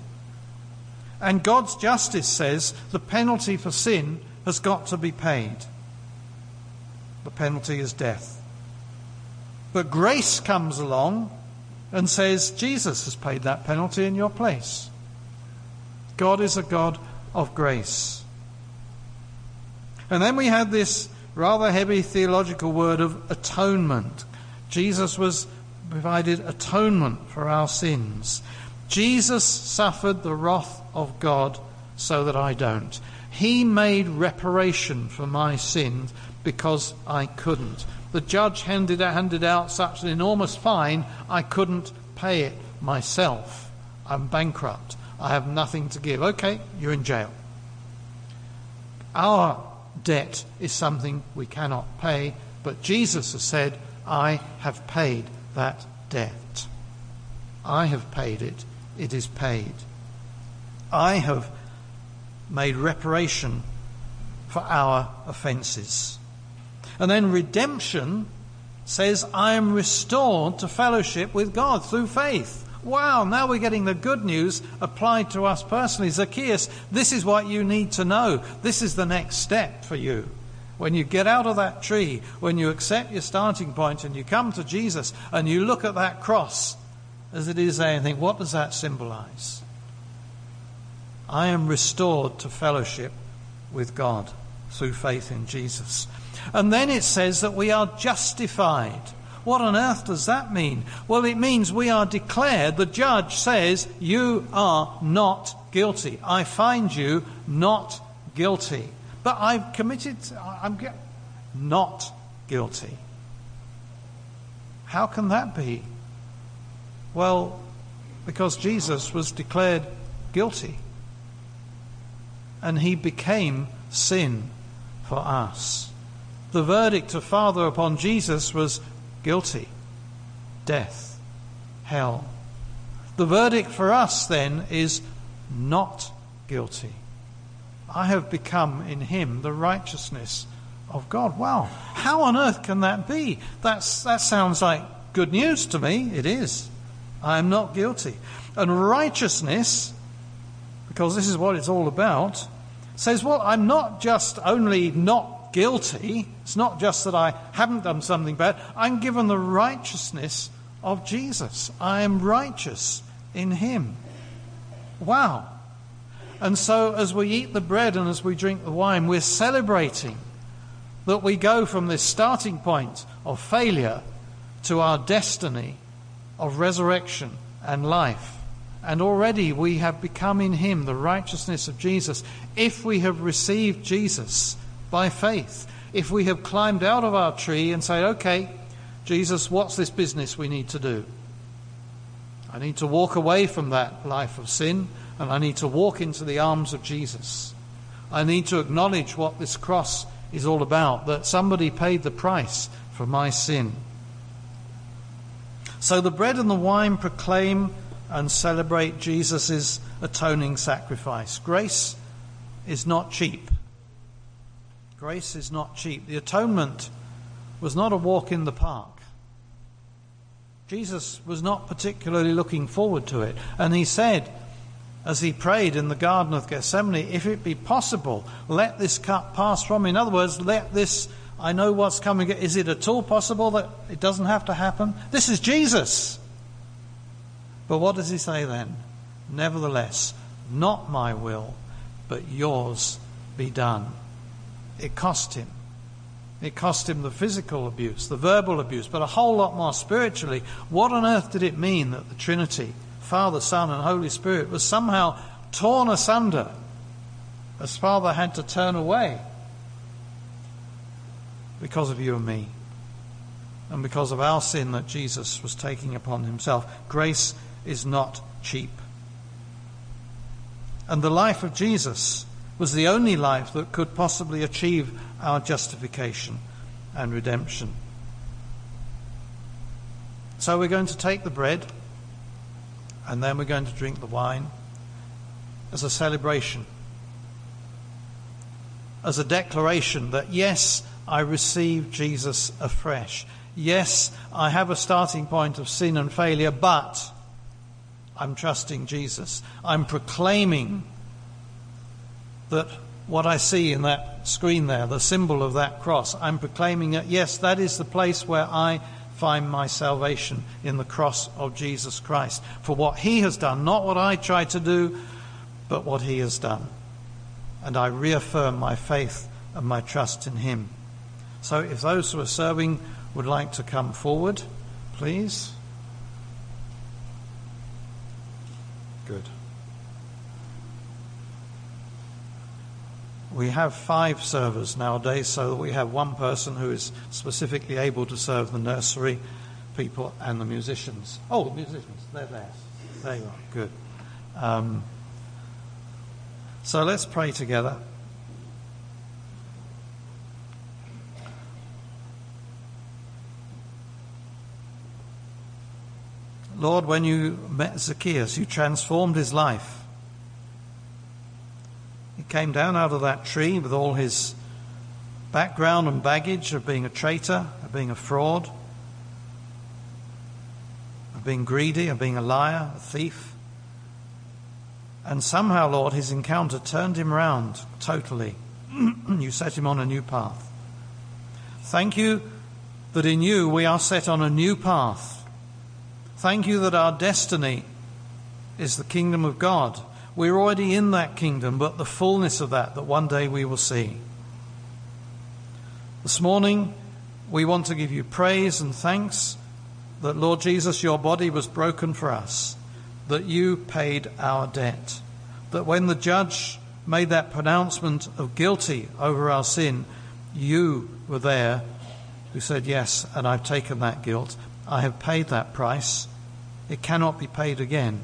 And God's justice says the penalty for sin has got to be paid. The penalty is death. But grace comes along and says Jesus has paid that penalty in your place. God is a God of grace. And then we had this rather heavy theological word of atonement. Jesus was provided atonement for our sins. Jesus suffered the wrath of God so that I don't. He made reparation for my sins because I couldn't. The judge handed, handed out such an enormous fine, I couldn't pay it myself. I'm bankrupt. I have nothing to give. Okay, you're in jail. Our debt is something we cannot pay, but Jesus has said, I have paid that debt. I have paid it, it is paid. I have made reparation for our offences. And then redemption says, I am restored to fellowship with God through faith. Wow, now we're getting the good news applied to us personally. Zacchaeus, this is what you need to know. This is the next step for you. When you get out of that tree, when you accept your starting point and you come to Jesus and you look at that cross as it is there and think, what does that symbolize? I am restored to fellowship with God through faith in Jesus. And then it says that we are justified. What on earth does that mean? Well, it means we are declared, the judge says, You are not guilty. I find you not guilty. But I've committed, I'm not guilty. How can that be? Well, because Jesus was declared guilty and he became sin for us. The verdict of Father upon Jesus was guilty, death, hell. The verdict for us then is not guilty. I have become in him the righteousness of God. Wow, how on earth can that be? That's, that sounds like good news to me. It is. I am not guilty. And righteousness, because this is what it's all about, says, well, I'm not just only not guilty, it's not just that I haven't done something bad, I'm given the righteousness of Jesus. I am righteous in Him. Wow. And so, as we eat the bread and as we drink the wine, we're celebrating that we go from this starting point of failure to our destiny of resurrection and life. And already we have become in him the righteousness of Jesus. If we have received Jesus by faith, if we have climbed out of our tree and say, okay, Jesus, what's this business we need to do? I need to walk away from that life of sin and I need to walk into the arms of Jesus. I need to acknowledge what this cross is all about that somebody paid the price for my sin. So the bread and the wine proclaim and celebrate Jesus' atoning sacrifice. Grace is not cheap. Grace is not cheap. The atonement was not a walk in the park. Jesus was not particularly looking forward to it. And he said, as he prayed in the Garden of Gethsemane, if it be possible, let this cup pass from me. In other words, let this, I know what's coming. Is it at all possible that it doesn't have to happen? This is Jesus. But what does he say then? Nevertheless, not my will, but yours be done. It cost him. It cost him the physical abuse, the verbal abuse, but a whole lot more spiritually. What on earth did it mean that the Trinity, Father, Son, and Holy Spirit, was somehow torn asunder as Father had to turn away because of you and me? And because of our sin that Jesus was taking upon himself. Grace is not cheap. And the life of Jesus was the only life that could possibly achieve our justification and redemption. So we're going to take the bread and then we're going to drink the wine as a celebration, as a declaration that, yes, I receive Jesus afresh. Yes, I have a starting point of sin and failure, but I'm trusting Jesus. I'm proclaiming that what I see in that screen there, the symbol of that cross, I'm proclaiming that, yes, that is the place where I find my salvation in the cross of Jesus Christ. For what He has done, not what I try to do, but what He has done. And I reaffirm my faith and my trust in Him. So if those who are serving would like to come forward, please. Good. We have five servers nowadays, so we have one person who is specifically able to serve the nursery people and the musicians. Oh, the musicians, they're there. There you are. Good. Um, so let's pray together. Lord, when you met Zacchaeus, you transformed his life. Came down out of that tree with all his background and baggage of being a traitor, of being a fraud, of being greedy, of being a liar, a thief. And somehow, Lord, his encounter turned him round totally. (clears throat) you set him on a new path. Thank you that in you we are set on a new path Thank you that our destiny is the kingdom of God. We're already in that kingdom, but the fullness of that, that one day we will see. This morning, we want to give you praise and thanks that, Lord Jesus, your body was broken for us, that you paid our debt, that when the judge made that pronouncement of guilty over our sin, you were there who said, Yes, and I've taken that guilt. I have paid that price. It cannot be paid again.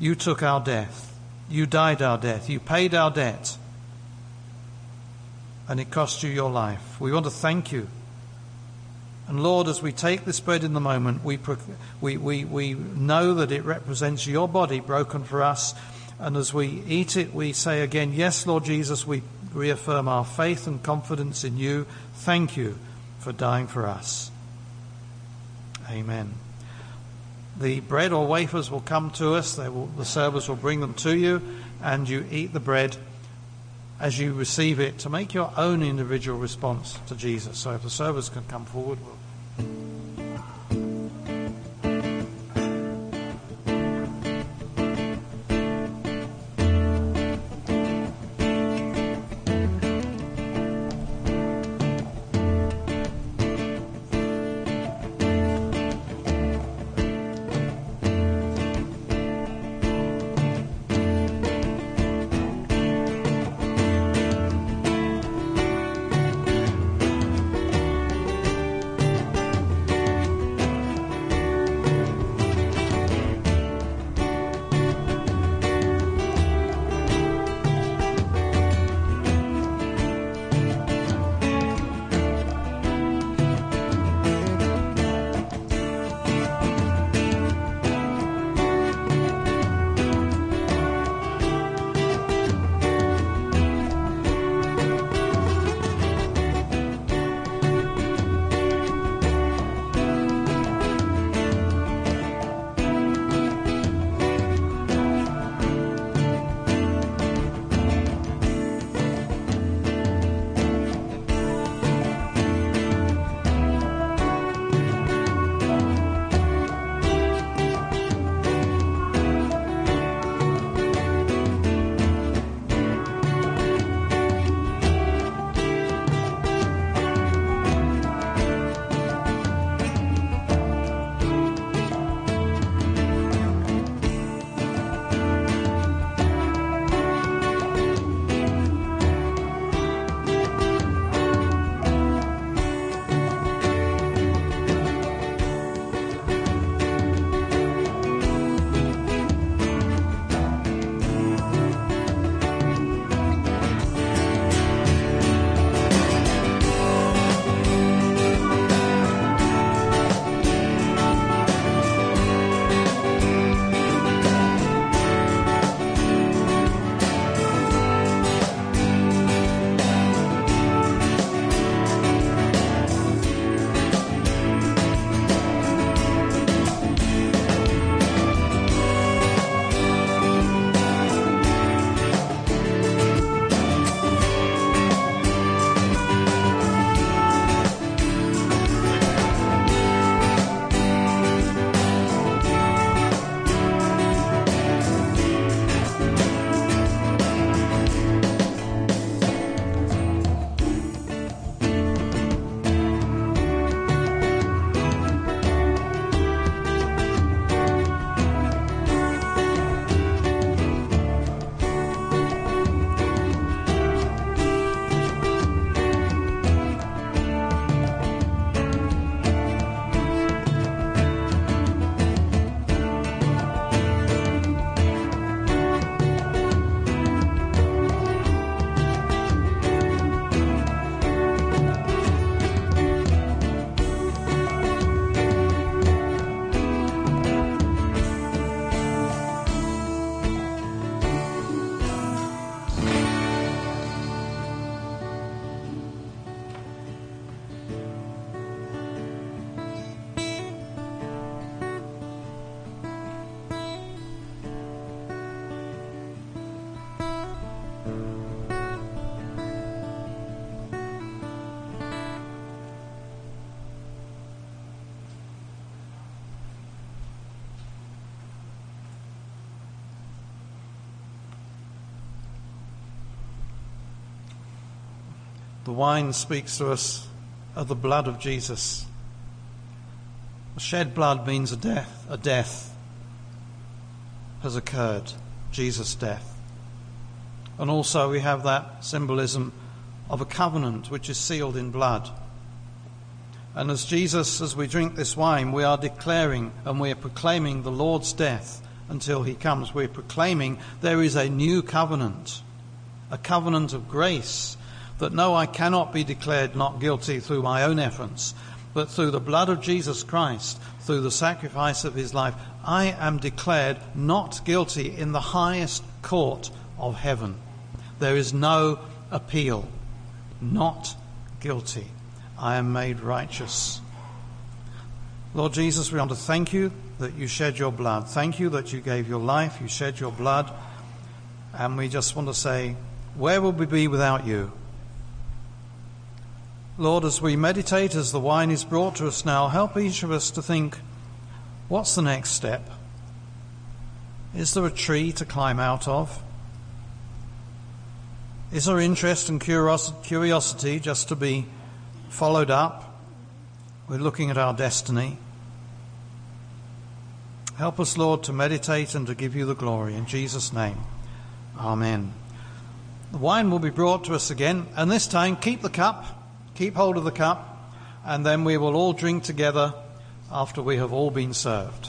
You took our death. You died our death. You paid our debt. And it cost you your life. We want to thank you and Lord, as we take this bread in the moment, we, we, we, we know that it represents your body broken for us. And as we eat it, we say again, Yes, Lord Jesus, we reaffirm our faith and confidence in you. Thank you for dying for us. Amen. The bread or wafers will come to us, will, the servers will bring them to you, and you eat the bread as you receive it to make your own individual response to Jesus. So if the servers can come forward, we'll The wine speaks to us of the blood of Jesus. The Shed blood means a death, a death has occurred, Jesus' death. And also we have that symbolism of a covenant which is sealed in blood. And as Jesus, as we drink this wine, we are declaring and we are proclaiming the Lord's death until he comes. We're proclaiming there is a new covenant, a covenant of grace, that no, I cannot be declared not guilty through my own efforts, but through the blood of Jesus Christ, through the sacrifice of his life, I am declared not guilty in the highest court of heaven. There is no appeal. Not guilty. I am made righteous. Lord Jesus, we want to thank you that you shed your blood. Thank you that you gave your life, you shed your blood. And we just want to say, where would we be without you? Lord, as we meditate, as the wine is brought to us now, help each of us to think what's the next step? Is there a tree to climb out of? Is there interest and curiosity just to be followed up? We're looking at our destiny. Help us, Lord, to meditate and to give you the glory. In Jesus' name, Amen. The wine will be brought to us again, and this time keep the cup Keep hold of the cup, and then we will all drink together after we have all been served.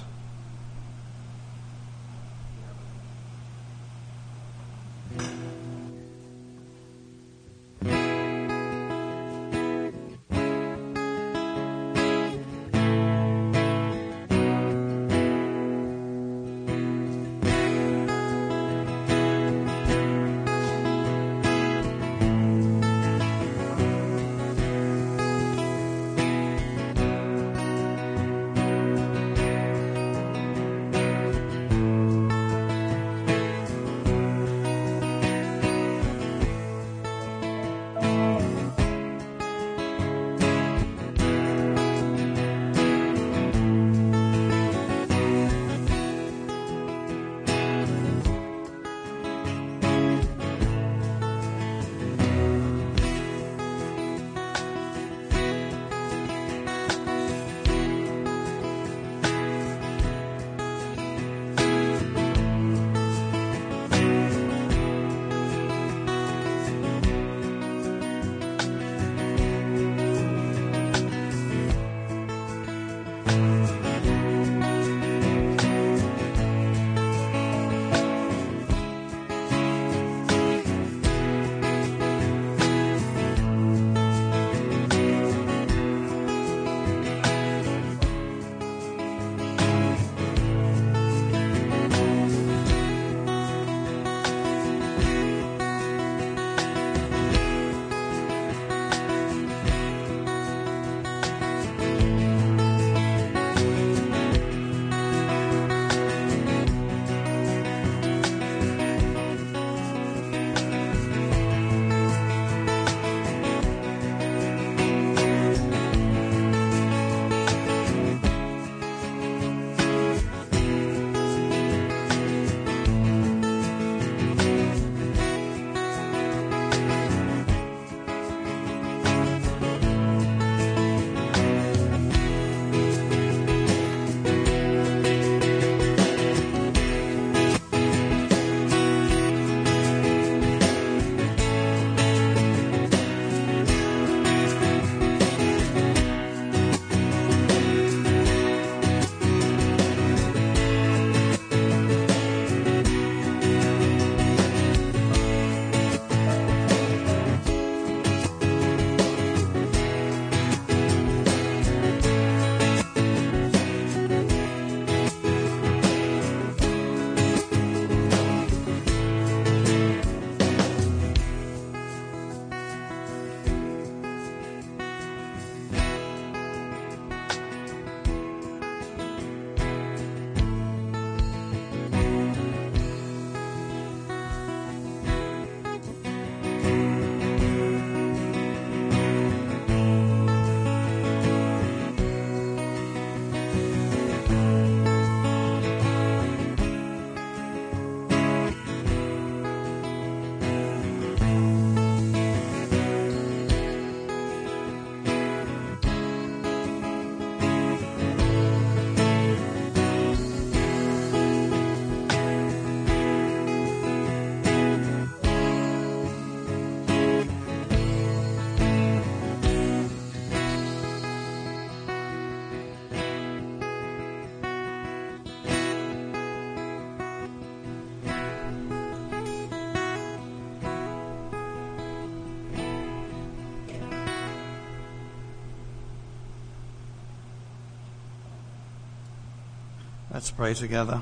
Let's pray together.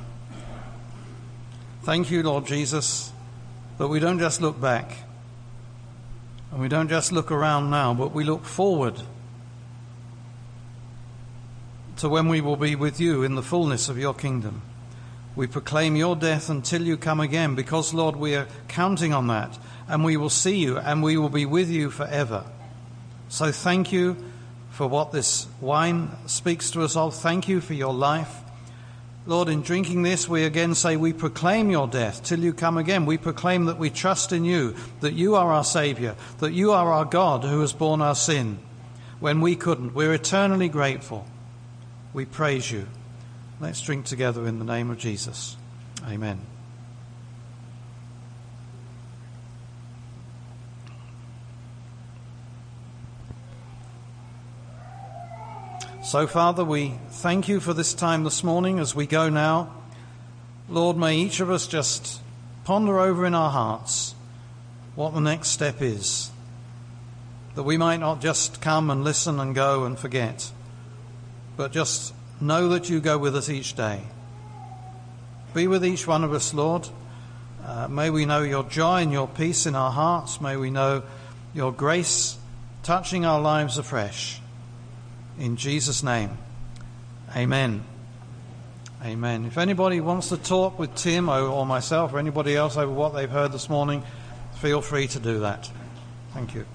Thank you, Lord Jesus, that we don't just look back and we don't just look around now, but we look forward to when we will be with you in the fullness of your kingdom. We proclaim your death until you come again because, Lord, we are counting on that and we will see you and we will be with you forever. So thank you for what this wine speaks to us of. Thank you for your life. Lord, in drinking this, we again say we proclaim your death till you come again. We proclaim that we trust in you, that you are our Saviour, that you are our God who has borne our sin when we couldn't. We're eternally grateful. We praise you. Let's drink together in the name of Jesus. Amen. So, Father, we thank you for this time this morning as we go now. Lord, may each of us just ponder over in our hearts what the next step is, that we might not just come and listen and go and forget, but just know that you go with us each day. Be with each one of us, Lord. Uh, may we know your joy and your peace in our hearts. May we know your grace touching our lives afresh. In Jesus' name, amen. Amen. If anybody wants to talk with Tim or myself or anybody else over what they've heard this morning, feel free to do that. Thank you.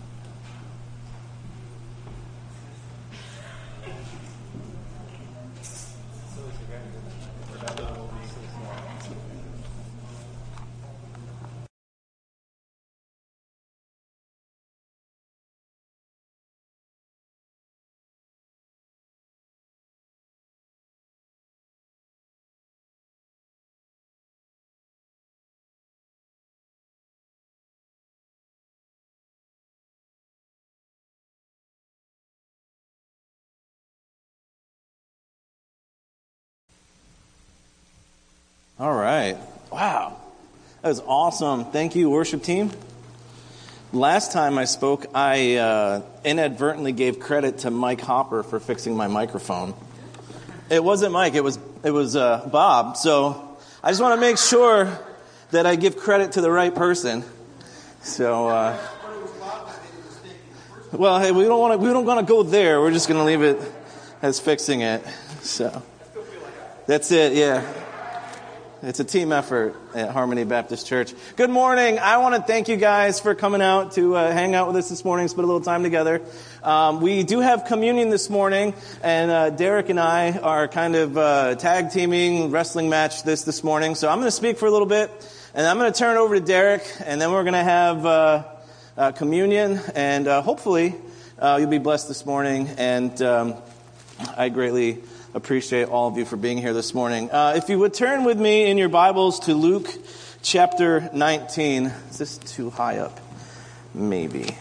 All right. Wow. That was awesome. Thank you, worship team. Last time I spoke, I uh, inadvertently gave credit to Mike Hopper for fixing my microphone. It wasn't Mike, it was, it was uh, Bob. So I just want to make sure that I give credit to the right person. So, uh, well, hey, we don't want to we don't want to go there. We're just going to leave it as fixing it. So that's it. Yeah. It's a team effort at Harmony Baptist Church. Good morning. I want to thank you guys for coming out to uh, hang out with us this morning, spend a little time together. Um, we do have communion this morning, and uh, Derek and I are kind of uh, tag teaming wrestling match this this morning. So I'm going to speak for a little bit, and I'm going to turn it over to Derek, and then we're going to have uh, uh, communion, and uh, hopefully you'll be blessed this morning. And um, I greatly appreciate all of you for being here this morning. Uh, if you would turn with me in your Bibles to Luke chapter 19. Is this too high up? Maybe.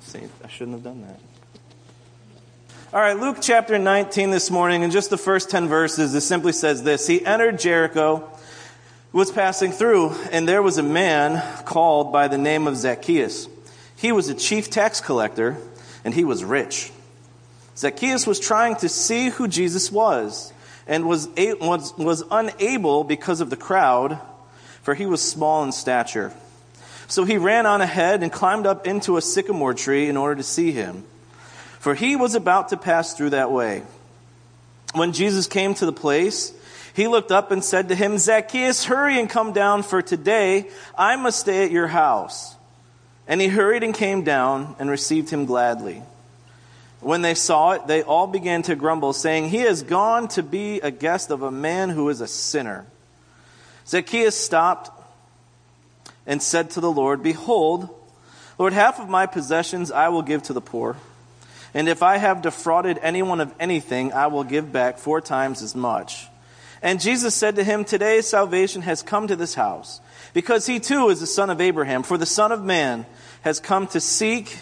see, I shouldn't have done that. All right, Luke chapter 19 this morning, in just the first 10 verses, it simply says this He entered Jericho, was passing through, and there was a man called by the name of Zacchaeus. He was a chief tax collector and he was rich. Zacchaeus was trying to see who Jesus was and was, was, was unable because of the crowd, for he was small in stature. So he ran on ahead and climbed up into a sycamore tree in order to see him, for he was about to pass through that way. When Jesus came to the place, he looked up and said to him, Zacchaeus, hurry and come down, for today I must stay at your house. And he hurried and came down and received him gladly. When they saw it, they all began to grumble, saying, He has gone to be a guest of a man who is a sinner. Zacchaeus stopped and said to the Lord, Behold, Lord, half of my possessions I will give to the poor. And if I have defrauded anyone of anything, I will give back four times as much. And Jesus said to him, Today salvation has come to this house, because he too is the son of Abraham. For the Son of Man has come to seek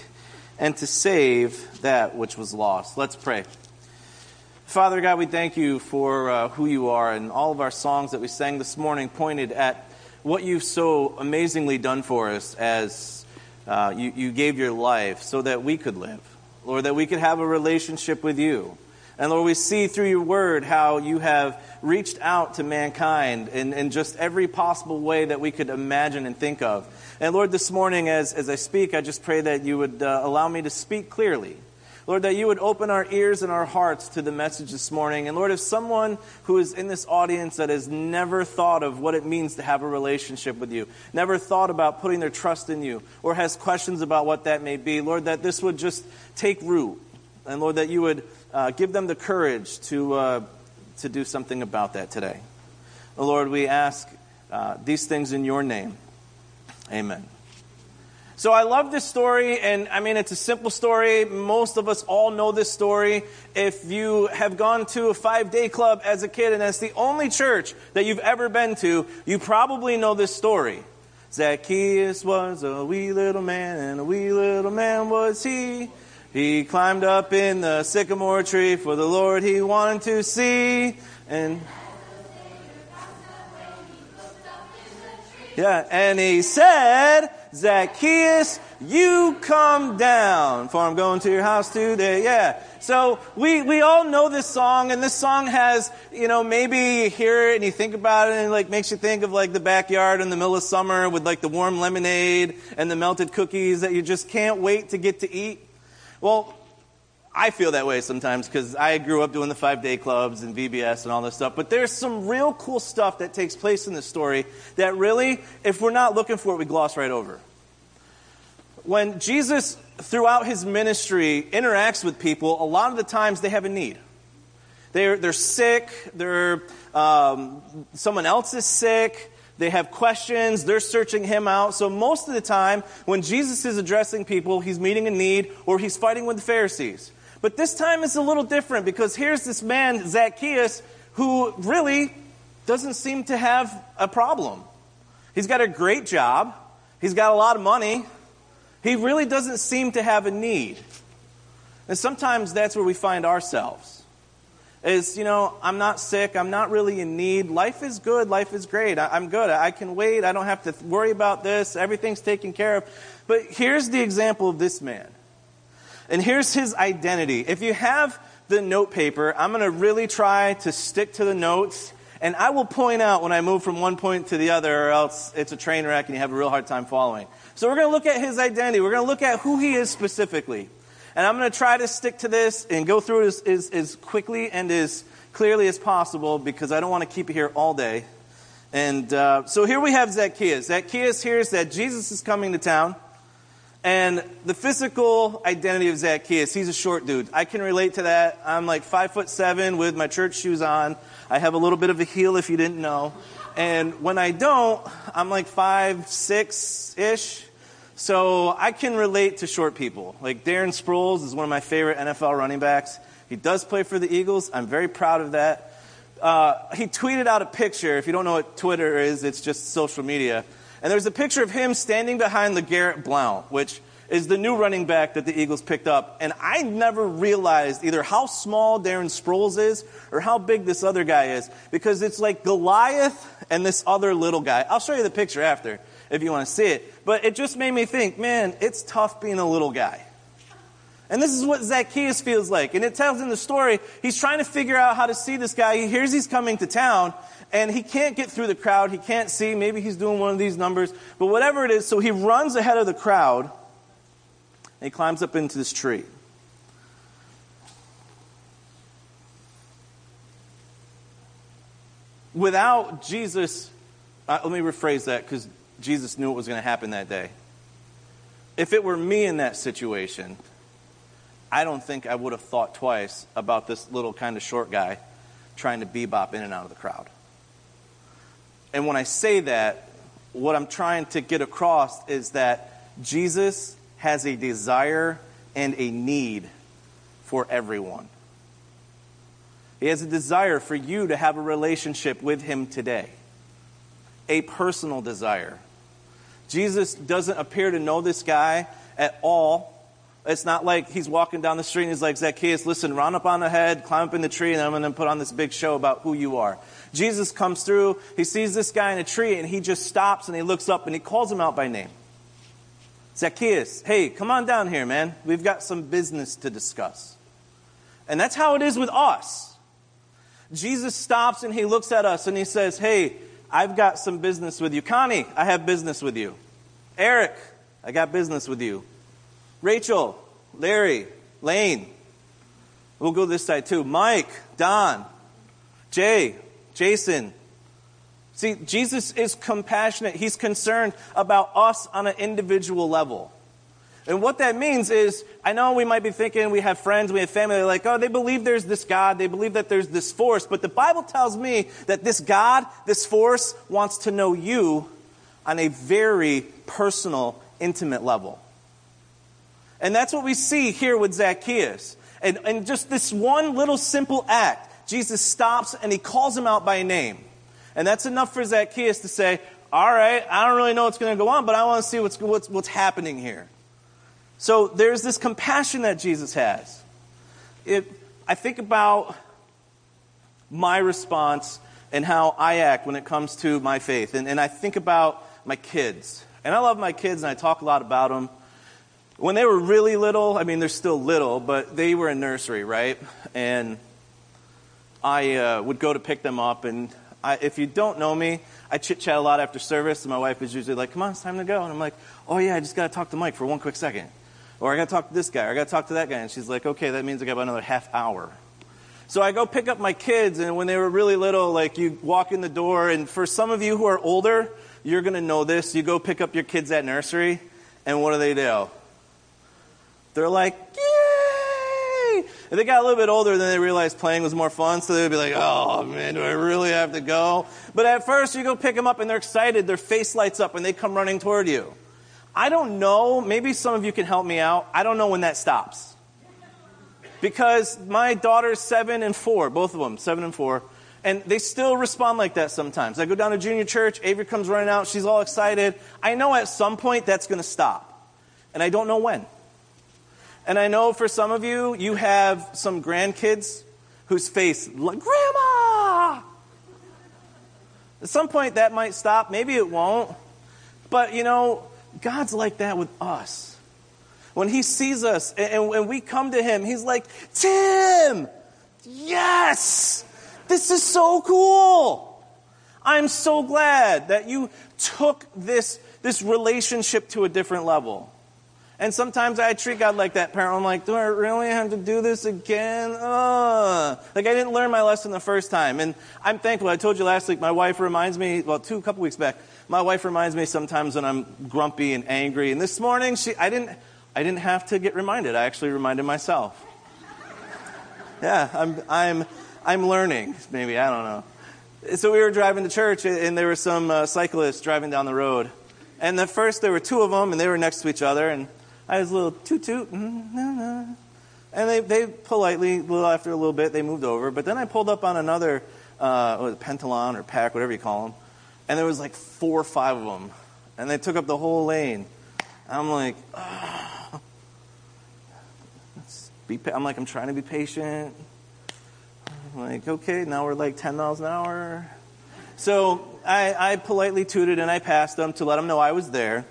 and to save that which was lost. Let's pray. Father God, we thank you for uh, who you are, and all of our songs that we sang this morning pointed at what you've so amazingly done for us as uh, you, you gave your life so that we could live, Lord, that we could have a relationship with you. And Lord, we see through your word how you have reached out to mankind in, in just every possible way that we could imagine and think of. And Lord, this morning as, as I speak, I just pray that you would uh, allow me to speak clearly. Lord, that you would open our ears and our hearts to the message this morning. And Lord, if someone who is in this audience that has never thought of what it means to have a relationship with you, never thought about putting their trust in you, or has questions about what that may be, Lord, that this would just take root. And Lord, that you would uh, give them the courage to, uh, to do something about that today. Lord, we ask uh, these things in your name. Amen. So I love this story, and I mean, it's a simple story. Most of us all know this story. If you have gone to a five day club as a kid, and that's the only church that you've ever been to, you probably know this story. Zacchaeus was a wee little man, and a wee little man was he. He climbed up in the sycamore tree for the Lord he wanted to see. And yeah, and he said, Zacchaeus, you come down, for I'm going to your house today. Yeah. So we, we all know this song, and this song has, you know, maybe you hear it and you think about it and it like makes you think of like the backyard in the middle of summer with like the warm lemonade and the melted cookies that you just can't wait to get to eat. Well, I feel that way sometimes because I grew up doing the five day clubs and VBS and all this stuff. But there's some real cool stuff that takes place in this story that really, if we're not looking for it, we gloss right over. When Jesus, throughout his ministry, interacts with people, a lot of the times they have a need. They're, they're sick, they're, um, someone else is sick, they have questions. They're searching him out. So most of the time, when Jesus is addressing people, he's meeting a need or he's fighting with the Pharisees. But this time it's a little different because here's this man, Zacchaeus, who really doesn't seem to have a problem. He's got a great job. He's got a lot of money. He really doesn't seem to have a need. And sometimes that's where we find ourselves is, you know, I'm not sick. I'm not really in need. Life is good. Life is great. I, am good. I can wait. I don't have to worry about this. Everything's taken care of. But here's the example of this man. And here's his identity. If you have the note paper, I'm going to really try to stick to the notes. And I will point out when I move from one point to the other, or else it's a train wreck and you have a real hard time following. So we're going to look at his identity. We're going to look at who he is specifically. And I'm going to try to stick to this and go through it as, as, as quickly and as clearly as possible because I don't want to keep you here all day. And uh, so here we have Zacchaeus. Zacchaeus hears that Jesus is coming to town. And the physical identity of Zacchaeus, he's a short dude. I can relate to that. I'm like five foot seven with my church shoes on. I have a little bit of a heel if you didn't know. And when I don't, I'm like five, six ish. So I can relate to short people. Like Darren Sproles is one of my favorite NFL running backs. He does play for the Eagles. I'm very proud of that. Uh, he tweeted out a picture. If you don't know what Twitter is, it's just social media. And there's a picture of him standing behind LeGarrette Blount, which is the new running back that the Eagles picked up. And I never realized either how small Darren Sproles is or how big this other guy is because it's like Goliath and this other little guy. I'll show you the picture after if you want to see it. But it just made me think, man, it's tough being a little guy. And this is what Zacchaeus feels like. And it tells in the story, he's trying to figure out how to see this guy. He hears he's coming to town, and he can't get through the crowd. He can't see. Maybe he's doing one of these numbers. But whatever it is, so he runs ahead of the crowd, and he climbs up into this tree. Without Jesus, uh, let me rephrase that because Jesus knew what was going to happen that day. If it were me in that situation, I don't think I would have thought twice about this little kind of short guy trying to bebop in and out of the crowd. And when I say that, what I'm trying to get across is that Jesus has a desire and a need for everyone. He has a desire for you to have a relationship with Him today, a personal desire. Jesus doesn't appear to know this guy at all. It's not like he's walking down the street and he's like, Zacchaeus, listen, run up on ahead, climb up in the tree, and I'm going to put on this big show about who you are. Jesus comes through, he sees this guy in a tree, and he just stops and he looks up and he calls him out by name. Zacchaeus, hey, come on down here, man. We've got some business to discuss. And that's how it is with us. Jesus stops and he looks at us and he says, Hey, I've got some business with you. Connie, I have business with you. Eric, I got business with you. Rachel, Larry, Lane. We'll go this side too. Mike, Don, Jay, Jason. See, Jesus is compassionate. He's concerned about us on an individual level. And what that means is, I know we might be thinking we have friends, we have family, like, oh, they believe there's this God, they believe that there's this force. But the Bible tells me that this God, this force, wants to know you on a very personal, intimate level. And that's what we see here with Zacchaeus. And, and just this one little simple act, Jesus stops and he calls him out by name. And that's enough for Zacchaeus to say, all right, I don't really know what's going to go on, but I want to see what's, what's, what's happening here. So there's this compassion that Jesus has. It, I think about my response and how I act when it comes to my faith. And, and I think about my kids. And I love my kids and I talk a lot about them. When they were really little, I mean, they're still little, but they were in nursery, right? And I uh, would go to pick them up. And I, if you don't know me, I chit chat a lot after service. And my wife is usually like, come on, it's time to go. And I'm like, oh, yeah, I just got to talk to Mike for one quick second. Or I got to talk to this guy, or I got to talk to that guy. And she's like, okay, that means I got about another half hour. So I go pick up my kids, and when they were really little, like you walk in the door, and for some of you who are older, you're going to know this. You go pick up your kids at nursery, and what do they do? They're like, yay! And they got a little bit older, then they realized playing was more fun, so they'd be like, oh man, do I really have to go? But at first, you go pick them up, and they're excited, their face lights up, and they come running toward you. I don't know, maybe some of you can help me out. I don't know when that stops. Because my daughter's seven and four, both of them, seven and four, and they still respond like that sometimes. I go down to junior church, Avery comes running out, she's all excited. I know at some point that's going to stop, and I don't know when. And I know for some of you, you have some grandkids whose face, like, Grandma! At some point that might stop, maybe it won't. But you know, God's like that with us. When He sees us and, when we come to Him, He's like, Tim, yes, this is so cool. I'm so glad that you took this, this relationship to a different level. And sometimes I treat God like that parent. I'm like, do I really have to do this again? Uh. Like I didn't learn my lesson the first time. And I'm thankful. I told you last week, my wife reminds me, well, two, a couple weeks back, my wife reminds me sometimes when I'm grumpy and angry. And this morning, she, I, didn't, I didn't have to get reminded. I actually reminded myself. (laughs) yeah, I'm, I'm, I'm learning, maybe. I don't know. So we were driving to church, and there were some uh, cyclists driving down the road. And at first, there were two of them, and they were next to each other. And I was a little toot toot. And they, they politely, little after a little bit, they moved over. But then I pulled up on another uh, peloton or pack, whatever you call them and there was like four or five of them, and they took up the whole lane. I'm like, be, I'm like, I'm trying to be patient. I'm like, okay, now we're like 10 miles an hour. So I, I politely tooted and I passed them to let them know I was there.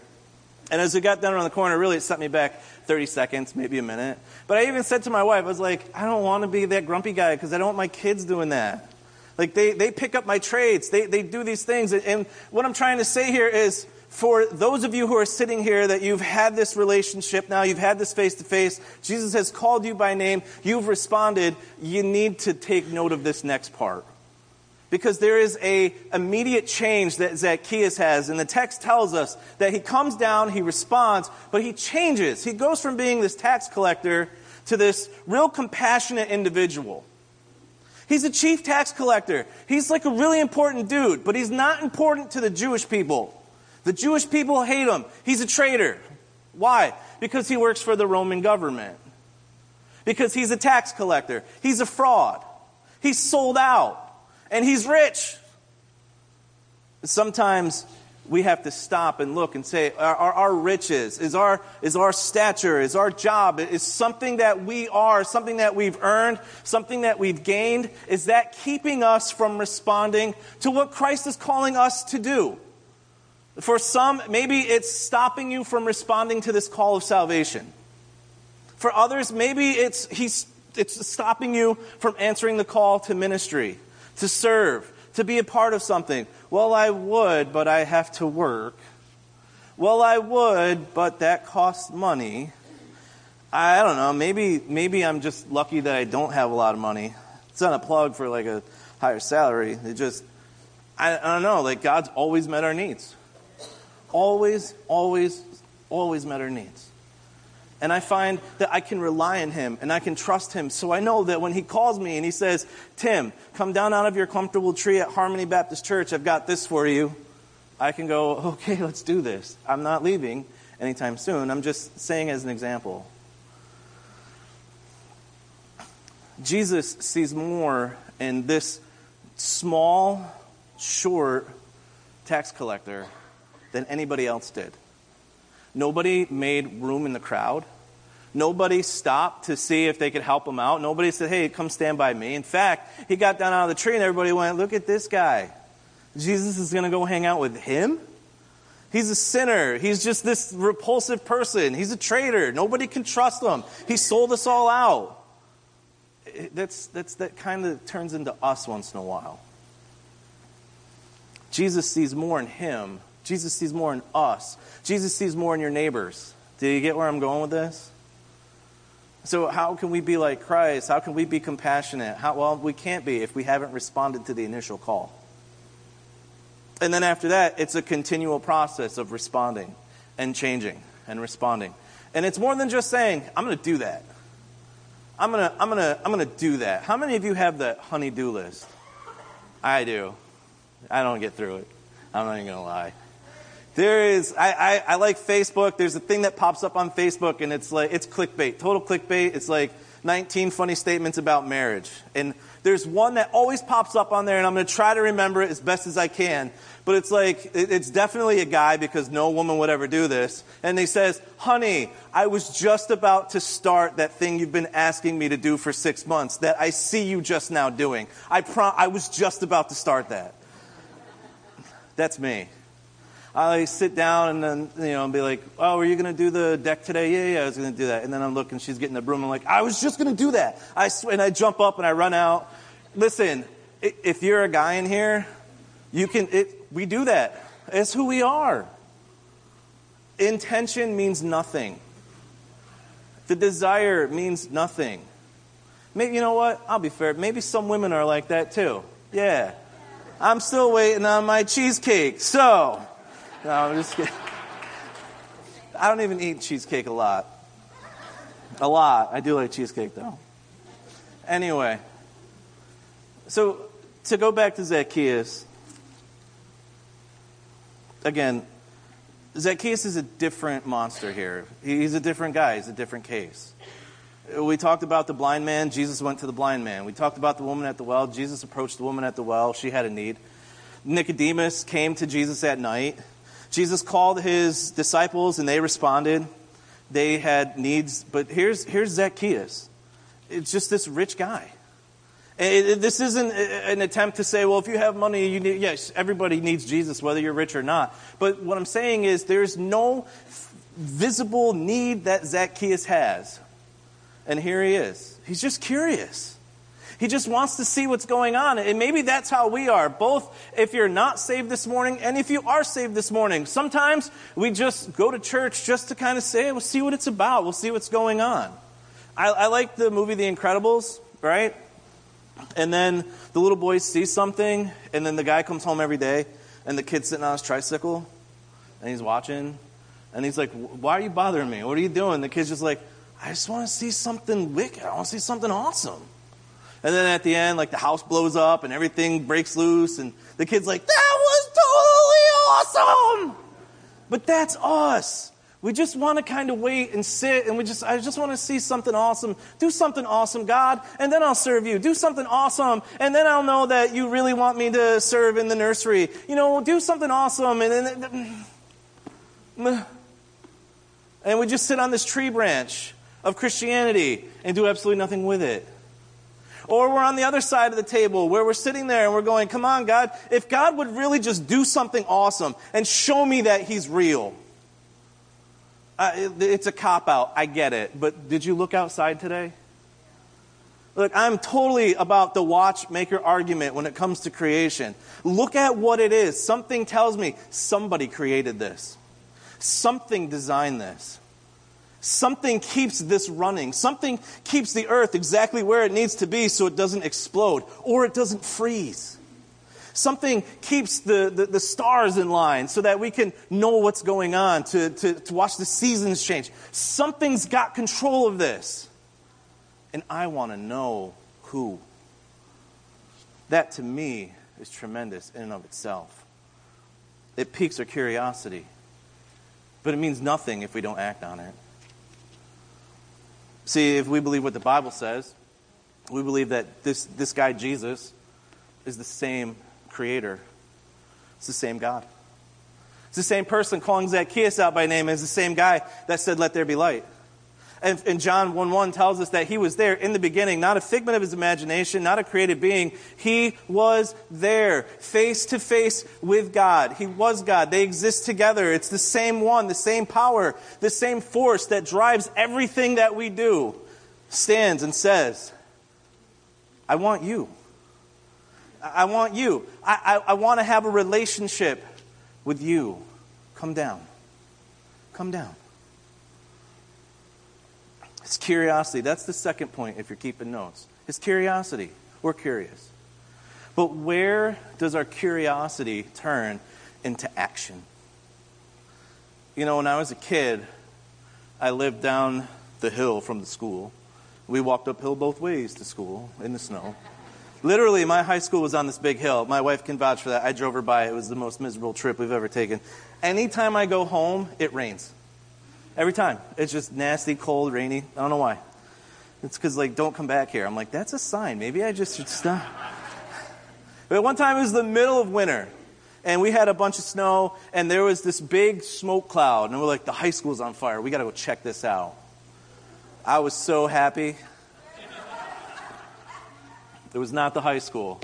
And as we got down around the corner, really it set me back 30 seconds, maybe a minute. But I even said to my wife, I was like, I don't want to be that grumpy guy because I don't want my kids doing that. Like they, they pick up my trades. They, they do these things. And what I'm trying to say here is for those of you who are sitting here that you've had this relationship now, you've had this face to face, Jesus has called you by name, you've responded, you need to take note of this next part. Because there is a immediate change that Zacchaeus has, and the text tells us that he comes down, he responds, but he changes. He goes from being this tax collector to this real compassionate individual. He's a chief tax collector. He's like a really important dude, but he's not important to the Jewish people. The Jewish people hate him. He's a traitor. Why? Because he works for the Roman government. Because he's a tax collector. He's a fraud. He's sold out. And he's rich. Sometimes we have to stop and look and say, are, our riches, is our, is our stature, is our job, is something that we are, something that we've earned, something that we've gained, is that keeping us from responding to what Christ is calling us to do? For some, maybe it's stopping you from responding to this call of salvation. For others, maybe it's He's it's stopping you from answering the call to ministry, to serve, to be a part of something. Well, I would, but I have to work. Well, I would, but that costs money. I don't know. Maybe maybe I'm just lucky that I don't have a lot of money. It's not a plug for like a higher salary. It just I, I don't know. Like God's always met our needs. Always, always, always met our needs. And I find that I can rely on him and I can trust him. So I know that when he calls me and he says, Tim, come down out of your comfortable tree at Harmony Baptist Church. I've got this for you. I can go, (laughs) okay, let's do this. I'm not leaving anytime soon. I'm just saying as an example. Jesus sees more in this small, short tax collector than anybody else did. Nobody made room in the crowd. Nobody stopped to see if they could help him out. Nobody said, hey, come stand by me. In fact, he got down out of the tree and everybody went, look at this guy. Jesus is going to go hang out with him? He's a sinner. He's just this repulsive person. He's a traitor. Nobody can trust him. He sold us all out. That's, that's, that kind of turns into us once in a while. Jesus sees more in him Jesus sees more in us. Jesus sees more in your neighbors. Do you get where I'm going with this? So, how can we be like Christ? How can we be compassionate? How, well, we can't be if we haven't responded to the initial call. And then after that, it's a continual process of responding and changing and responding. And it's more than just saying, I'm going to do that. I'm going to, I'm going to, I'm going to do that. How many of you have the honey-do list? I do. I don't get through it. I'm not even going to lie. There is, I, I, I, like Facebook. There's a thing that pops up on Facebook, and it's like, it's clickbait, total clickbait. It's like 19 funny statements about marriage. And there's one that always pops up on there, and I'm going to try to remember it as best as I can. But it's like, it's definitely a guy because no woman would ever do this. And he says, Honey, I was just about to start that thing you've been asking me to do for six months that I see you just now doing. I, pro- I was just about to start that. That's me. I sit down and then, you know, be like, oh, are you going to do the deck today? Yeah, yeah, I was going to do that. And then I'm looking, she's getting the broom. I'm like, I was just going to do that. I sw- and I jump up and I run out. Listen, if you're a guy in here, you can, it, we do that. It's who we are. Intention means nothing. The desire means nothing. Maybe, you know what? I'll be fair. Maybe some women are like that too. Yeah. I'm still waiting on my cheesecake. So, no, I'm just kidding. I don't even eat cheesecake a lot. A lot. I do like cheesecake though. Anyway, so to go back to Zacchaeus, again, Zacchaeus is a different monster here. He's a different guy, he's a different case. We talked about the blind man, Jesus went to the blind man. We talked about the woman at the well, Jesus approached the woman at the well, she had a need. Nicodemus came to Jesus at night. Jesus called his disciples and they responded. They had needs, but here's, here's Zacchaeus. It's just this rich guy. It, it, this isn't an attempt to say, well, if you have money, you need, yes, everybody needs Jesus, whether you're rich or not. But what I'm saying is there's no visible need that Zacchaeus has. And here he is. He's just curious. He just wants to see what's going on. And maybe that's how we are, both if you're not saved this morning and if you are saved this morning. Sometimes we just go to church just to kind of say, we'll see what it's about, we'll see what's going on. I, I like the movie The Incredibles, right? And then the little boy sees something, and then the guy comes home every day, and the kid's sitting on his tricycle, and he's watching, and he's like, Why are you bothering me? What are you doing? The kid's just like, I just want to see something wicked. I want to see something awesome. And then at the end, like the house blows up and everything breaks loose, and the kid's like, that was totally awesome! But that's us. We just want to kind of wait and sit, and we just, I just want to see something awesome. Do something awesome, God, and then I'll serve you. Do something awesome, and then I'll know that you really want me to serve in the nursery. You know, do something awesome, and then. And we just sit on this tree branch of Christianity and do absolutely nothing with it. Or we're on the other side of the table where we're sitting there and we're going, come on, God, if God would really just do something awesome and show me that He's real. Uh, it's a cop out. I get it. But did you look outside today? Look, I'm totally about the watchmaker argument when it comes to creation. Look at what it is. Something tells me somebody created this, something designed this. Something keeps this running. Something keeps the earth exactly where it needs to be so it doesn't explode or it doesn't freeze. Something keeps the, the, the, stars in line so that we can know what's going on, to, to, to watch the seasons change. Something's got control of this. And I want to know who. That to me is tremendous in and of itself. It piques our curiosity, but it means nothing if we don't act on it. See, if we believe what the Bible says, we believe that this, this guy, Jesus, is the same creator. It's the same God. It's the same person calling Zacchaeus out by name as the same guy that said, Let there be light. And, and John 1 1 tells us that he was there in the beginning, not a figment of his imagination, not a created being. He was there, face to face with God. He was God. They exist together. It's the same one, the same power, the same force that drives everything that we do, stands and says, I want you. I want you. I, I, I want to have a relationship with you. Come down. Come down. It's curiosity. That's the second point if you're keeping notes. It's curiosity. We're curious. But where does our curiosity turn into action? You know, when I was a kid, I lived down the hill from the school. We walked uphill both ways to school in the snow. Literally, my high school was on this big hill. My wife can vouch for that. I drove her by. It was the most miserable trip we've ever taken. Anytime I go home, it rains. Every time. It's just nasty, cold, rainy. I don't know why. It's because, like, don't come back here. I'm like, that's a sign. Maybe I just should stop. (laughs) But one time it was the middle of winter, and we had a bunch of snow, and there was this big smoke cloud, and we're like, the high school's on fire. We got to go check this out. I was so happy. It was not the high school.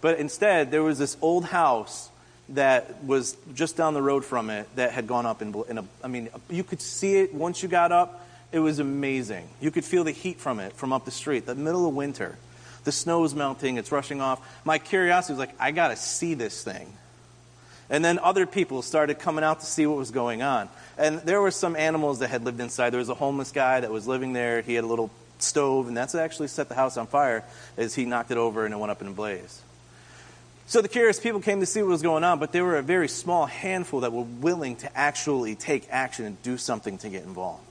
But instead, there was this old house that was just down the road from it that had gone up in, in a, I mean, you could see it once you got up. It was amazing. You could feel the heat from it from up the street, the middle of winter. The snow is melting, it's rushing off. My curiosity was like, I got to see this thing. And then other people started coming out to see what was going on. And there were some animals that had lived inside. There was a homeless guy that was living there. He had a little stove, and that's actually set the house on fire as he knocked it over and it went up in a blaze. So the curious people came to see what was going on, but there were a very small handful that were willing to actually take action and do something to get involved.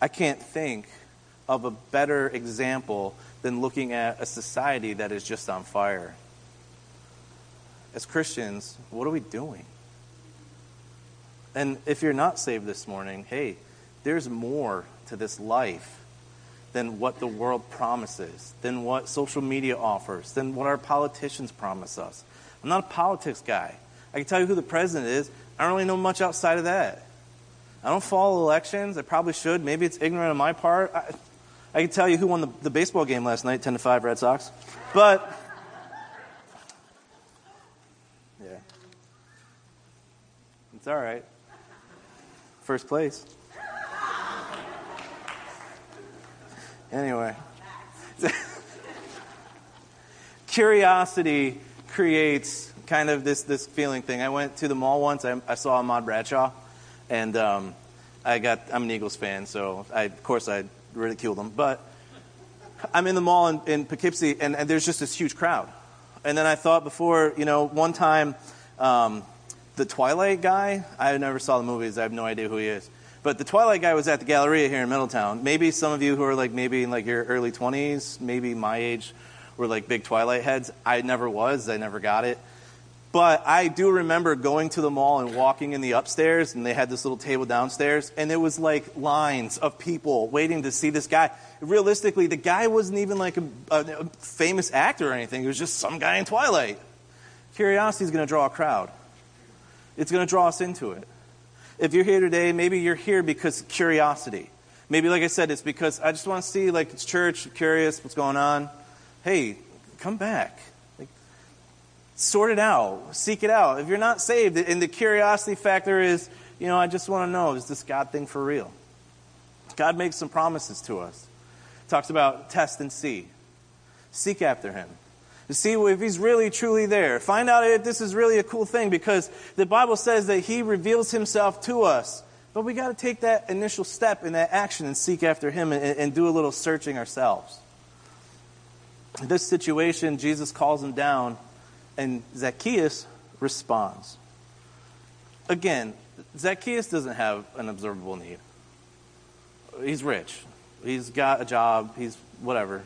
I can't think of a better example than looking at a society that is just on fire. As Christians, what are we doing? And if you're not saved this morning, hey, there's more to this life than what the world promises, than what social media offers, than what our politicians promise us. I'm not a politics guy. I can tell you who the president is. I don't really know much outside of that. I don't follow elections. I probably should. Maybe it's ignorant on my part. I, I can tell you who won the, the baseball game last night, 10 to 5 Red Sox. But, yeah. It's all right. First place. Anyway. (laughs) Curiosity creates kind of this, this feeling thing. I went to the mall once. I, I saw Ahmad Bradshaw, and um, I got. I'm an Eagles fan, so I, of course I ridiculed him. But I'm in the mall in, in Poughkeepsie, and, and, there's just this huge crowd. And then I thought before, you know, one time, um, the Twilight guy. I never saw the movies. I have no idea who he is. But the Twilight guy was at the Galleria here in Middletown. Maybe some of you who are like maybe in like your early 20s, maybe my age, were like big Twilight heads. I never was. I never got it. But I do remember going to the mall and walking in the upstairs, and they had this little table downstairs, and it was like lines of people waiting to see this guy. Realistically, the guy wasn't even like a, a famous actor or anything. It was just some guy in Twilight. Curiosity is going to draw a crowd. It's going to draw us into it. If you're here today, maybe you're here because of curiosity. Maybe, like I said, it's because I just want to see, like, it's church, curious, what's going on. Hey, come back. Like, sort it out. Seek it out. If you're not saved, and the curiosity factor is, you know, I just want to know, is this God thing for real? God makes some promises to us. talks about test and see. Seek after him. To see if he's really truly there. Find out if this is really a cool thing because the Bible says that he reveals himself to us. But we got to take that initial step in that action and seek after him and, and do a little searching ourselves. In this situation, Jesus calls him down, and Zacchaeus responds. Again, Zacchaeus doesn't have an observable need. He's rich. He's got a job. He's whatever.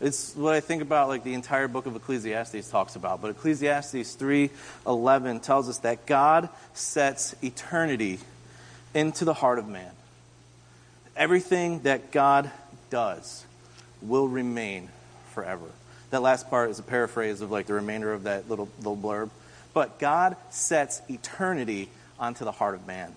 It's what I think about like the entire book of Ecclesiastes talks about. But Ecclesiastes 3:11 tells us that God sets eternity into the heart of man. Everything that God does will remain forever. That last part is a paraphrase of like the remainder of that little little blurb. But God sets eternity onto the heart of man.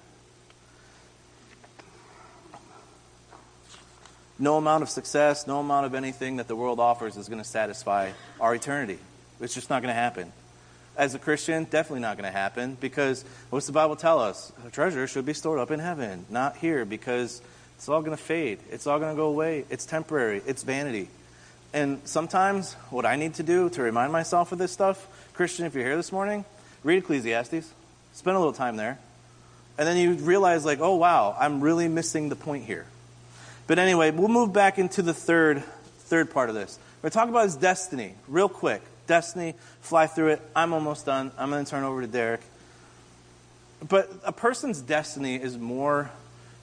No amount of success, no amount of anything that the world offers is going to satisfy our eternity. It's just not going to happen. As a Christian, definitely not going to happen because what's the Bible tell us? The treasure should be stored up in heaven, not here because it's all going to fade. It's all going to go away. It's temporary. It's vanity. And sometimes what I need to do to remind myself of this stuff, Christian, if you're here this morning, read Ecclesiastes. Spend a little time there. And then you realize, like, oh, wow, I'm really missing the point here. But anyway, we'll move back into the third, third part of this. We're talking about his destiny, real quick. Destiny, fly through it. I'm almost done. I'm going to turn over to Derek. But a person's destiny is more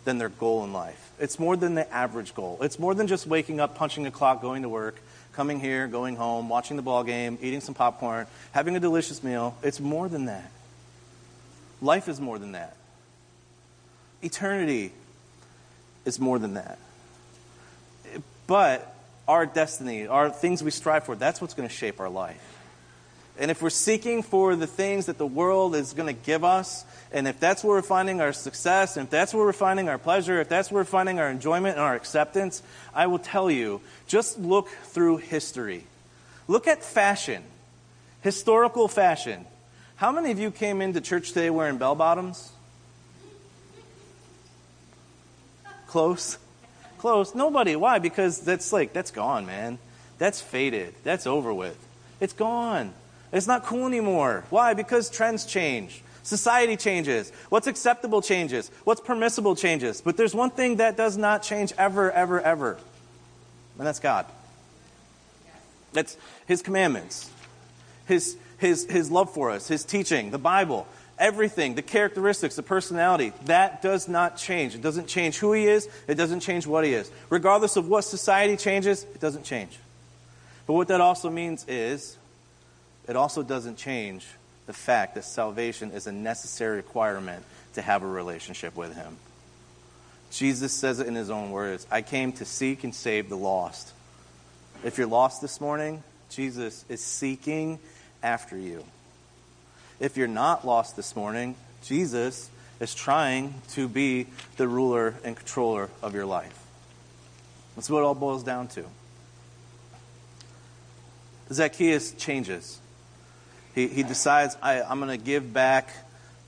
than their goal in life. It's more than the average goal. It's more than just waking up, punching a clock, going to work, coming here, going home, watching the ball game, eating some popcorn, having a delicious meal. It's more than that. Life is more than that. Eternity is more than that. But our destiny, our things we strive for, that's what's going to shape our life. And if we're seeking for the things that the world is going to give us, and if that's where we're finding our success, and if that's where we're finding our pleasure, if that's where we're finding our enjoyment and our acceptance, I will tell you just look through history. Look at fashion, historical fashion. How many of you came into church today wearing bell bottoms? Close. Close. Nobody. Why? Because that's like, that's gone, man. That's faded. That's over with. It's gone. It's not cool anymore. Why? Because trends change. Society changes. What's acceptable changes. What's permissible changes. But there's one thing that does not change ever, ever, ever. And that's God. That's His commandments, His, His, His love for us, His teaching, the Bible everything, the characteristics, the personality, that does not change. It doesn't change who he is, it doesn't change what he is. Regardless of what society changes, it doesn't change. But what that also means is, it also doesn't change the fact that salvation is a necessary requirement to have a relationship with him. Jesus says it in his own words I came to seek and save the lost. If you're lost this morning, Jesus is seeking after you. If you're not lost this morning, Jesus is trying to be the ruler and controller of your life. That's what it all boils down to. Zacchaeus changes. He, he decides, I, I'm going to give back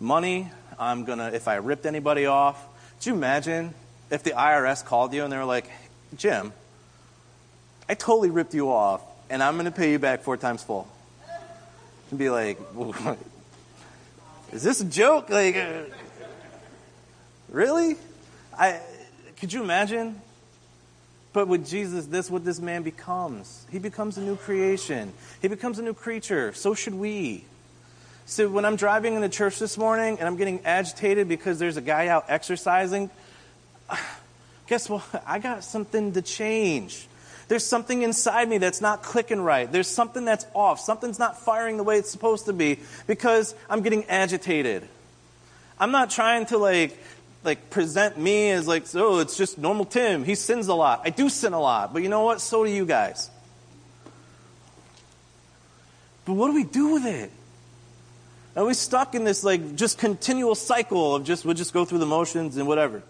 money. I'm going to, if I ripped anybody off. Could you imagine if the IRS called you and they were like, Jim, I totally ripped you off and I'm going to pay you back four times full? And be like, (laughs) is this a joke? Like, uh, really? I, could you imagine? But with Jesus, this what this man becomes. He becomes a new creation. He becomes a new creature. So should we. So when I'm driving in the church this morning and I'm getting agitated because there's a guy out exercising, (sighs) guess what? I got something to change. There's something inside me that's not clicking right. There's something that's off. Something's not firing the way it's supposed to be because I'm getting agitated. I'm not trying to like like present me as like, oh, it's just normal Tim. He sins a lot. I do sin a lot, but you know what? So do you guys. But what do we do with it? Are we stuck in this like just continual cycle of just we'll just go through the motions and whatever?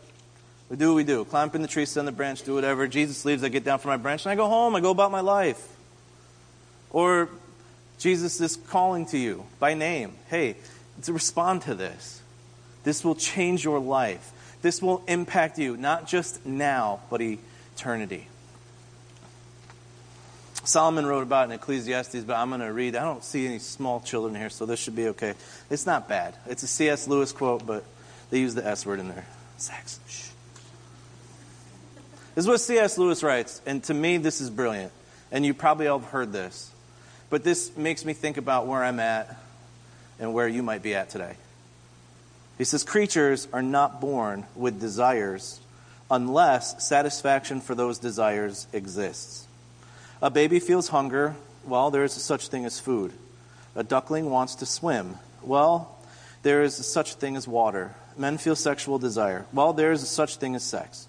We do what we do. Climb up in the tree, sit on the branch, do whatever. Jesus leaves, I get down from my branch, and I go home. I go about my life. Or Jesus is calling to you by name. Hey, to respond to this. This will change your life. This will impact you, not just now, but eternity. Solomon wrote about in Ecclesiastes, but I'm going to read. I don't see any small children here, so this should be okay. It's not bad. It's a C.S. Lewis quote, but they use the S word in there. Sex. Shh. This is what C.S. Lewis writes, and to me, this is brilliant. And you probably all have heard this. But this makes me think about where I'm at and where you might be at today. He says, Creatures are not born with desires unless satisfaction for those desires exists. A baby feels hunger. Well, there is such thing as food. A duckling wants to swim. Well, there is such thing as water. Men feel sexual desire. Well, there is such thing as sex.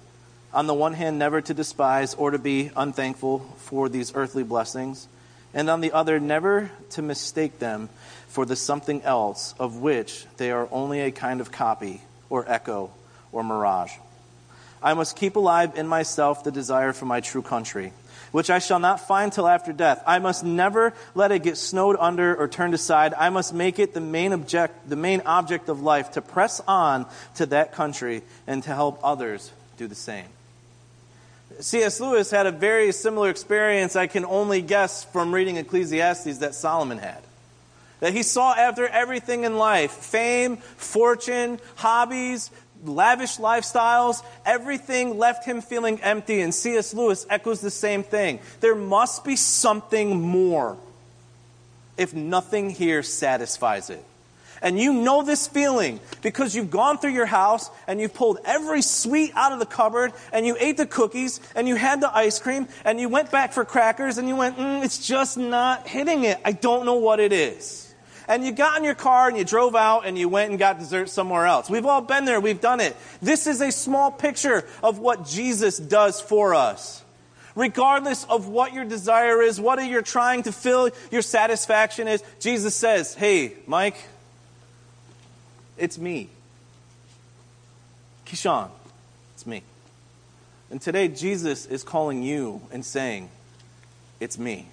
On the one hand, never to despise or to be unthankful for these earthly blessings, and on the other, never to mistake them for the something else of which they are only a kind of copy or echo or mirage. I must keep alive in myself the desire for my true country which I shall not find till after death. I must never let it get snowed under or turned aside. I must make it the main object, the main object of life to press on to that country and to help others do the same. C.S. Lewis had a very similar experience, I can only guess from reading Ecclesiastes, that Solomon had. That he saw after everything in life fame, fortune, hobbies, lavish lifestyles, everything left him feeling empty. And C.S. Lewis echoes the same thing. There must be something more if nothing here satisfies it. And you know this feeling because you've gone through your house and you've pulled every sweet out of the cupboard and you ate the cookies and you had the ice cream and you went back for crackers and you went, mm, it's just not hitting it. I don't know what it is and you got in your car and you drove out and you went and got dessert somewhere else. We've all been there, we've done it. This is a small picture of what Jesus does for us. Regardless of what your desire is, what you're trying to fill your satisfaction is, Jesus says, Hey, Mike, it's me. Kishan, it's me. And today, Jesus is calling you and saying, It's me.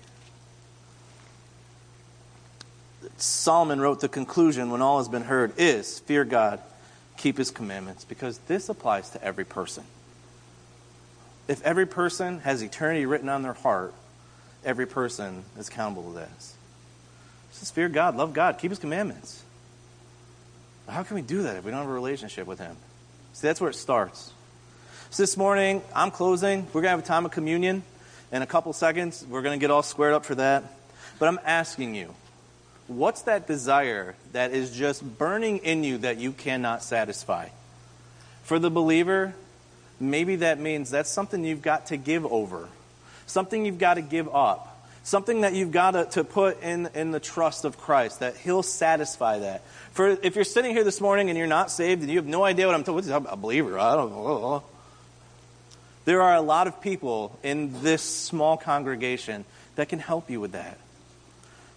Solomon wrote the conclusion when all has been heard is fear God, keep his commandments, because this applies to every person. If every person has eternity written on their heart, every person is accountable to this. Says, fear God, love God, keep his commandments. How can we do that if we don't have a relationship with him? See, that's where it starts. So this morning, I'm closing. We're going to have a time of communion in a couple seconds. We're going to get all squared up for that. But I'm asking you, What's that desire that is just burning in you that you cannot satisfy? For the believer, maybe that means that's something you've got to give over, something you've got to give up, something that you've got to, to put in, in the trust of Christ, that He'll satisfy that. For if you're sitting here this morning and you're not saved and you have no idea what I'm talking about, a believer, I don't know. There are a lot of people in this small congregation that can help you with that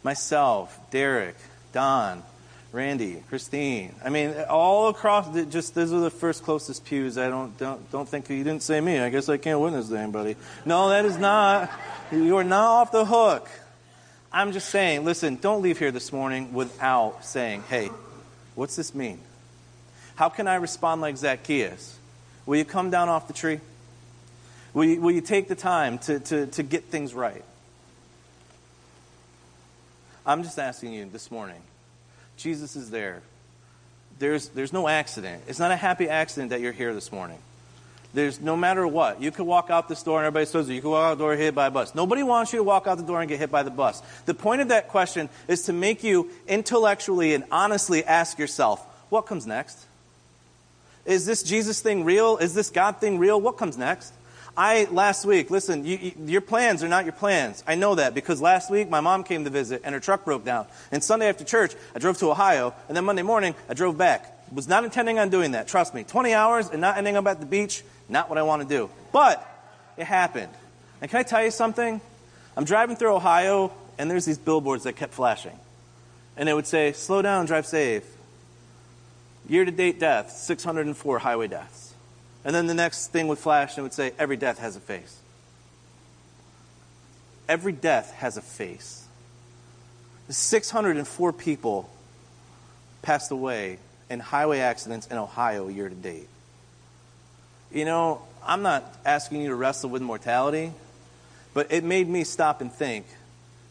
myself, Derek, Don, Randy, Christine. I mean, all across, just those are the first closest pews. I don't, don't, don't think you didn't say me. I guess I can't witness to anybody. No, that is not. You are not off the hook. I'm just saying, listen, don't leave here this morning without saying, hey, what's this mean? How can I respond like Zacchaeus? Will you come down off the tree? Will you, will you take the time to, to, to get things right? I'm just asking you this morning. Jesus is there. There's, there's no accident. It's not a happy accident that you're here this morning. There's no matter what. You could walk out this door and everybody says you could walk out the door hit by a bus. Nobody wants you to walk out the door and get hit by the bus. The point of that question is to make you intellectually and honestly ask yourself, what comes next? Is this Jesus thing real? Is this God thing real? What comes next? I, last week, listen, you, you, your plans are not your plans. I know that because last week my mom came to visit and her truck broke down. And Sunday after church, I drove to Ohio, and then Monday morning, I drove back. Was not intending on doing that. Trust me. 20 hours and not ending up at the beach, not what I want to do. But it happened. And can I tell you something? I'm driving through Ohio, and there's these billboards that kept flashing. and it would say, slow down, drive safe. Year to date deaths, 604 highway deaths. And then the next thing would flash and it would say, every death has a face. Every death has a face. 604 people passed away in highway accidents in Ohio year to date. You know, I'm not asking you to wrestle with mortality, but it made me stop and think.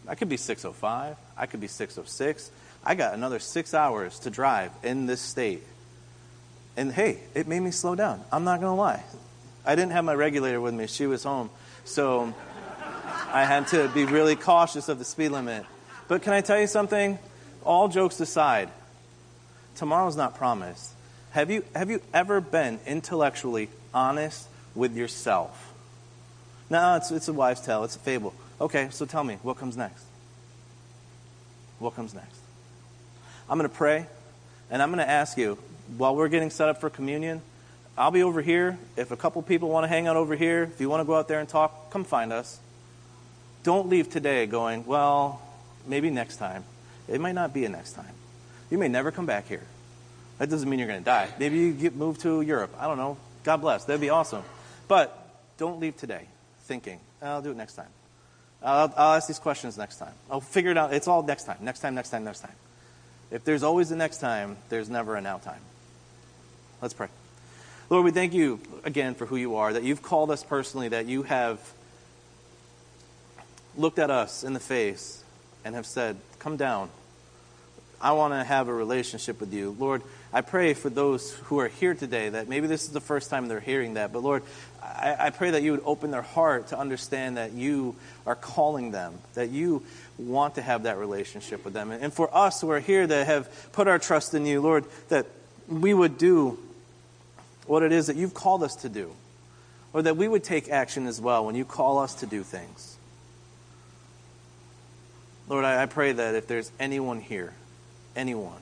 I could be 605, I could be 606. I got another six hours to drive in this state. And hey, it made me slow down. I'm not going to lie. I didn't have my regulator with me, she was home. So I had to be really cautious of the speed limit. But can I tell you something? All jokes aside, tomorrow's not promised. Have you, have you ever been intellectually honest with yourself? No, it's, it's a wives' tale, it's a fable. Okay, so tell me, what comes next? What comes next? I'm going to pray, and I'm going to ask you, while we're getting set up for communion, I'll be over here. If a couple people want to hang out over here, if you want to go out there and talk, come find us. Don't leave today going, well, maybe next time. It might not be a next time. You may never come back here. That doesn't mean you're going to die. Maybe you get moved to Europe. I don't know. God bless. That'd be awesome. But don't leave today thinking, I'll do it next time. I'll, I'll ask these questions next time. I'll figure it out. It's all next time, next time, next time, next time. If there's always a next time, there's never a now time. Let's pray. Lord, we thank you again for who you are, that you've called us personally, that you have looked at us in the face and have said, Come down. I want to have a relationship with you. Lord, I pray for those who are here today that maybe this is the first time they're hearing that, but Lord, I, I, pray that you would open their heart to understand that you are calling them, that you want to have that relationship with them. And, and for us who are here that have put our trust in you, Lord, that we would do what it is that you've called us to do, or that we would take action as well when you call us to do things. Lord, I, pray that if there's anyone here, anyone,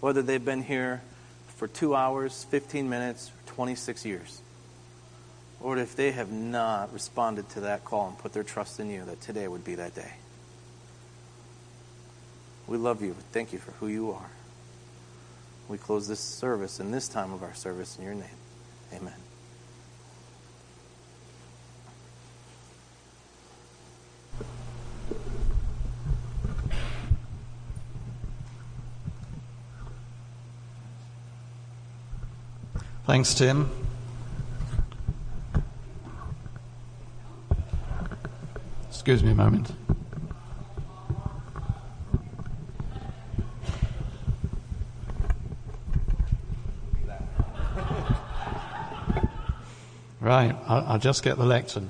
whether they've been here for two hours, 15 minutes, 26 years, Lord, if they have not responded to that call and put their trust in you, that today would be that day. We love you. Thank you for who you are. We close this service in this time of our service in your name. Amen. Thanks, Tim. Excuse me a moment. Right, I'll, I'll just get the lectern.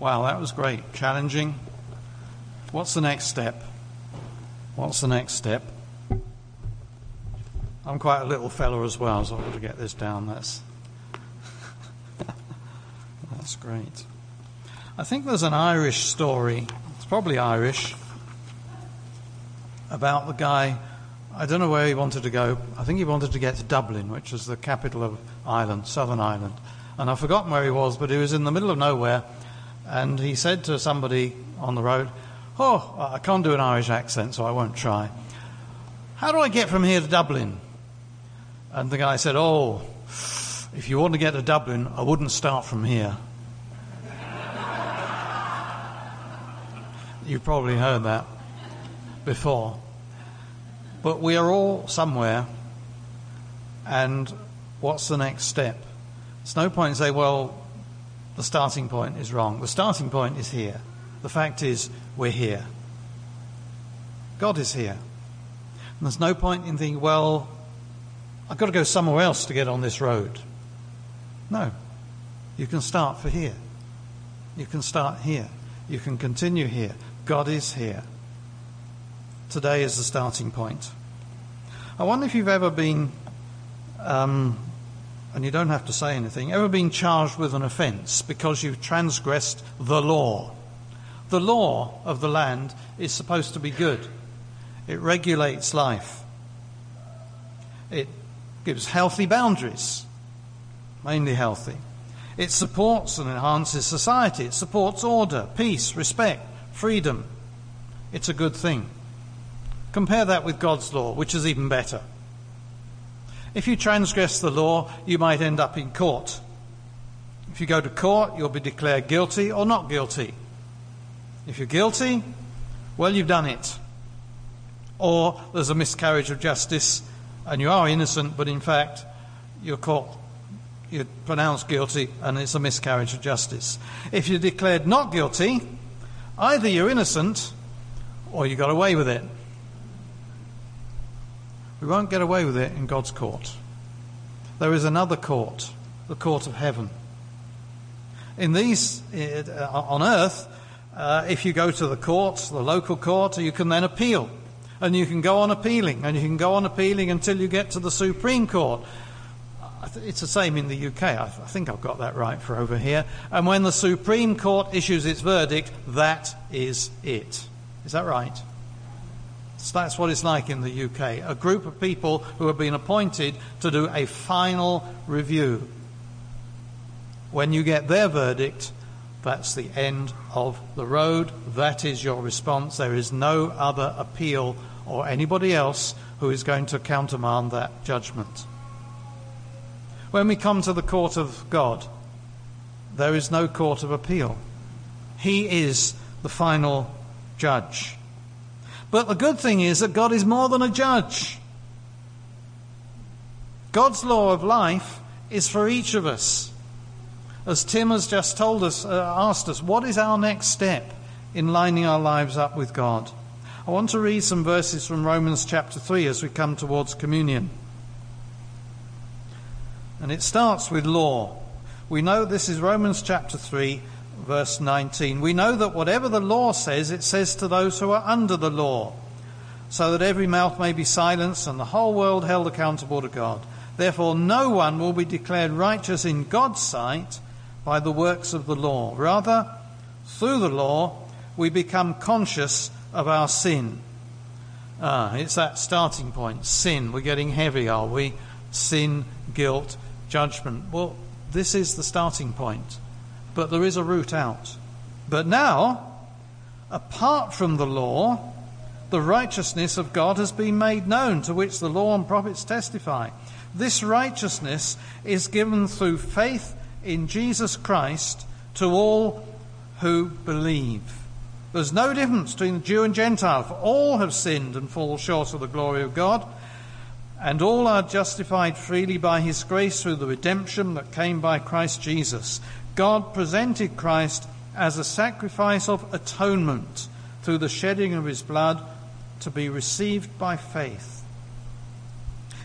Wow, that was great. Challenging. What's the next step? What's the next step? I'm quite a little fellow as well, so I've got to get this down. That's (laughs) that's great. I think there's an Irish story. It's probably Irish about the guy. I don't know where he wanted to go. I think he wanted to get to Dublin, which is the capital of Ireland, Southern Ireland. And I've forgotten where he was, but he was in the middle of nowhere and he said to somebody on the road, Oh, I can't do an Irish accent, so I won't try. How do I get from here to Dublin? And the guy said, Oh, if you want to get to Dublin, I wouldn't start from here. You've probably heard that before. But we are all somewhere, and what's the next step? It's no point in saying, well, the starting point is wrong. The starting point is here. The fact is, we're here. God is here. And there's no point in thinking, well, I've got to go somewhere else to get on this road. No. You can start for here. You can start here. You can continue here. God is here. Today is the starting point. I wonder if you've ever been um, and you don't have to say anything, ever been charged with an offence because you've transgressed the law. The law of the land is supposed to be good, it regulates life, it gives healthy boundaries. mainly healthy. It supports and enhances society. It supports order, peace, respect, freedom. It's a good thing. Compare that with God's law, which is even better. If you transgress the law, you might end up in court. If you go to court, you'll be declared guilty or not guilty. If you're guilty, well, you've done it. Or there's a miscarriage of justice and you are innocent, but in fact, you're caught, you're pronounced guilty, and it's a miscarriage of justice. If you're declared not guilty, either you're innocent or you got away with it. We won't get away with it in God's court. There is another court, the court of heaven. In these, uh, on earth, uh, if you go to the courts, the local court, you can then appeal. And you can go on appealing, and you can go on appealing until you get to the Supreme Court. It's the same in the UK. I think I've got that right for over here. And when the Supreme Court issues its verdict, that is it. Is that right? So that's what it's like in the UK. A group of people who have been appointed to do a final review. When you get their verdict, that's the end of the road. That is your response. There is no other appeal or anybody else who is going to countermand that judgment. When we come to the court of God, there is no court of appeal. He is the final judge. But the good thing is that God is more than a judge. God's law of life is for each of us. As Tim has just told us, uh, asked us, what is our next step in lining our lives up with God? I want to read some verses from Romans chapter 3 as we come towards communion. And it starts with law. We know this is Romans chapter 3, verse 19. We know that whatever the law says, it says to those who are under the law, so that every mouth may be silenced and the whole world held accountable to God. Therefore, no one will be declared righteous in God's sight by the works of the law. Rather, through the law, we become conscious of our sin. Ah, it's that starting point. Sin. We're getting heavy, are we? Sin, guilt, judgment. Well, this is the starting point. But there is a route out. But now, apart from the law, the righteousness of God has been made known, to which the law and prophets testify. This righteousness is given through faith in Jesus Christ to all who believe. There's no difference between Jew and Gentile, for all have sinned and fall short of the glory of God, and all are justified freely by his grace through the redemption that came by Christ Jesus. God presented Christ as a sacrifice of atonement through the shedding of his blood to be received by faith.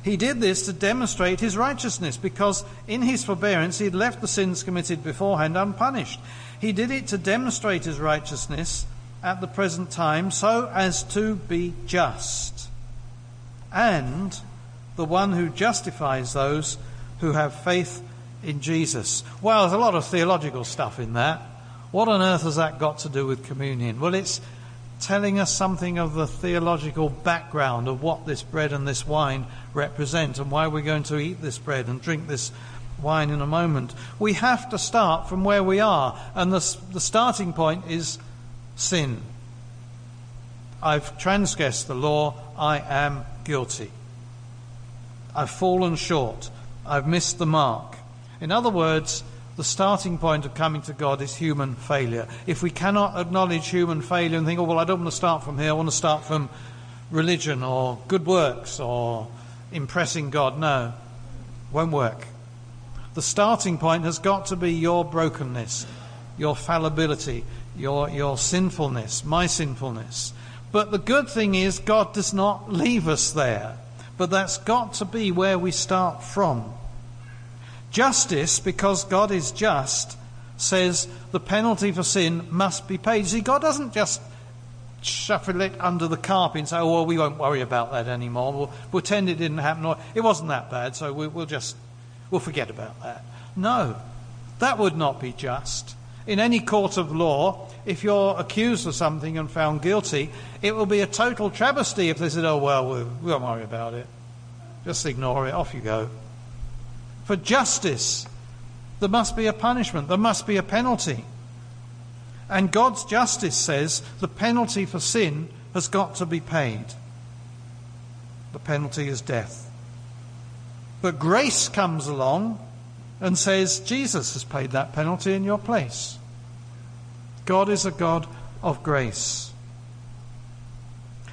He did this to demonstrate his righteousness because in his forbearance he had left the sins committed beforehand unpunished. He did it to demonstrate his righteousness at the present time so as to be just and the one who justifies those who have faith in Jesus. Well, there's a lot of theological stuff in that. What on earth has that got to do with communion? Well, it's telling us something of the theological background of what this bread and this wine represent and why we're going to eat this bread and drink this wine in a moment. We have to start from where we are, and the, the starting point is sin. I've transgressed the law, I am guilty. I've fallen short, I've missed the mark. In other words, the starting point of coming to God is human failure. If we cannot acknowledge human failure and think, oh, well, I don't want to start from here, I want to start from religion or good works or impressing God, no, won't work. The starting point has got to be your brokenness, your fallibility, your, your sinfulness, my sinfulness. But the good thing is, God does not leave us there. But that's got to be where we start from. Justice, because God is just, says the penalty for sin must be paid. See, God doesn't just shuffle it under the carpet and say, oh, well, we won't worry about that anymore. We'll pretend it didn't happen. Or it wasn't that bad, so we, will just, we'll forget about that. No, that would not be just. In any court of law, if you're accused of something and found guilty, it will be a total travesty if they said, oh, well, we won't worry about it. Just ignore it. Off you go. For justice There must be a punishment. There must be a penalty. And God's justice says the penalty for sin has got to be paid. The penalty is death. But grace comes along and says Jesus has paid that penalty in your place. God is a God of grace.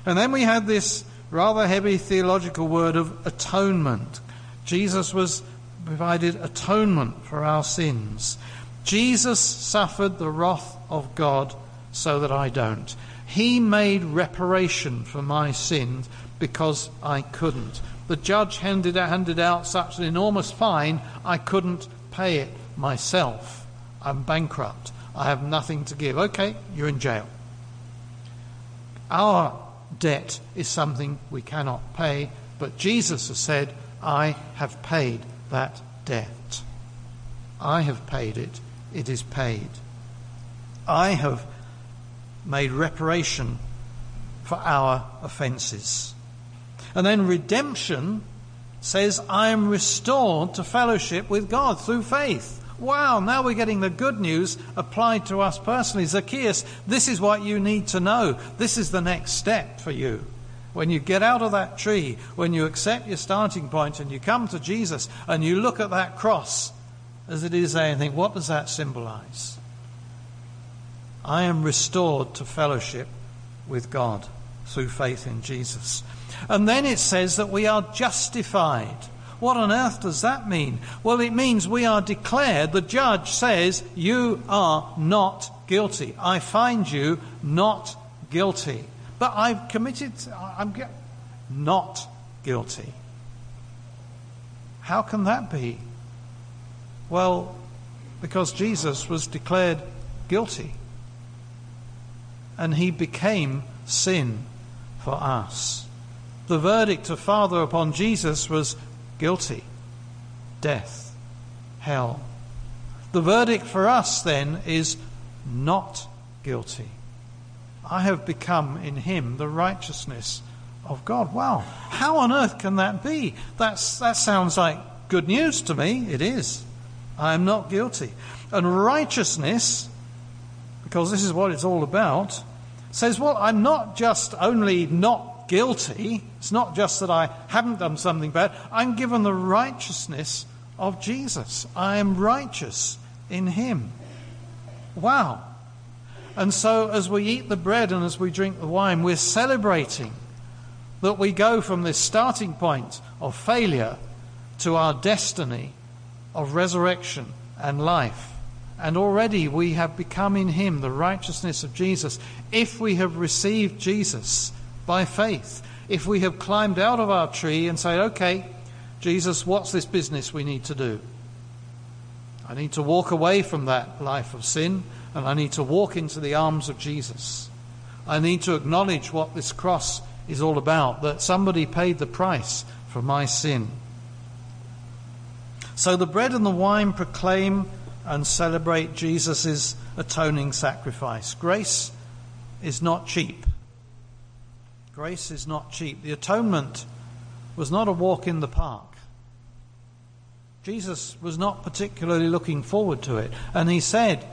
And then we had this rather heavy theological word of atonement. Jesus was provided atonement for our sins. Jesus suffered the wrath of God so that I don't. He made reparation for my sins because I couldn't. The judge handed, handed out such an enormous fine, I couldn't pay it myself. I'm bankrupt. I have nothing to give. Okay, you're in jail. Our debt is something we cannot pay, but Jesus has said, I have paid that debt. I have paid it. It is paid. I have made reparation for our offences. And then redemption says, I am restored to fellowship with God through faith. Wow, now we're getting the good news applied to us personally. Zacchaeus, this is what you need to know. This is the next step for you. When you get out of that tree, when you accept your starting point and you come to Jesus and you look at that cross as it is there and think, what does that symbolize? I am restored to fellowship with God through faith in Jesus. And then it says that we are justified. What on earth does that mean? Well, it means we are declared, the judge says, You are not guilty. I find you not guilty. But I've committed, I'm not guilty. How can that be? Well, because Jesus was declared guilty and he became sin for us. The verdict of Father upon Jesus was guilty, death, hell. The verdict for us then is not guilty. I have become in him the righteousness of God. Wow. How on earth can that be? That's, that sounds like good news to me. It is. I am not guilty. And righteousness, because this is what it's all about, says, well, I'm not just only not guilty, it's not just that I haven't done something bad, I'm given the righteousness of Jesus. I am righteous in him. Wow. And so, as we eat the bread and as we drink the wine, we're celebrating that we go from this starting point of failure to our destiny of resurrection and life. And already we have become in Him the righteousness of Jesus. If we have received Jesus by faith, if we have climbed out of our tree and say, okay, Jesus, what's this business we need to do? I need to walk away from that life of sin and I need to walk into the arms of Jesus. I need to acknowledge what this cross is all about that somebody paid the price for my sin. So the bread and the wine proclaim and celebrate Jesus' atoning sacrifice. Grace is not cheap. Grace is not cheap. The atonement was not a walk in the park. Jesus was not particularly looking forward to it. And he said,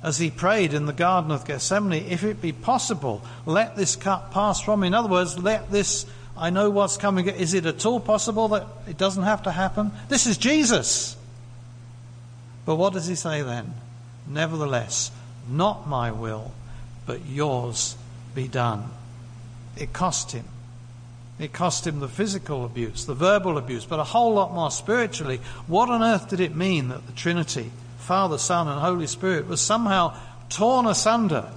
as he prayed in the Garden of Gethsemane, if it be possible, let this cup pass from me. In other words, let this, I know what's coming. Is it at all possible that it doesn't have to happen? This is Jesus. But what does he say then? Nevertheless, not my will, but yours be done. It cost him. It cost him the physical abuse, the verbal abuse, but a whole lot more spiritually. What on earth did it mean that the Trinity, Father, Son, and Holy Spirit was somehow torn asunder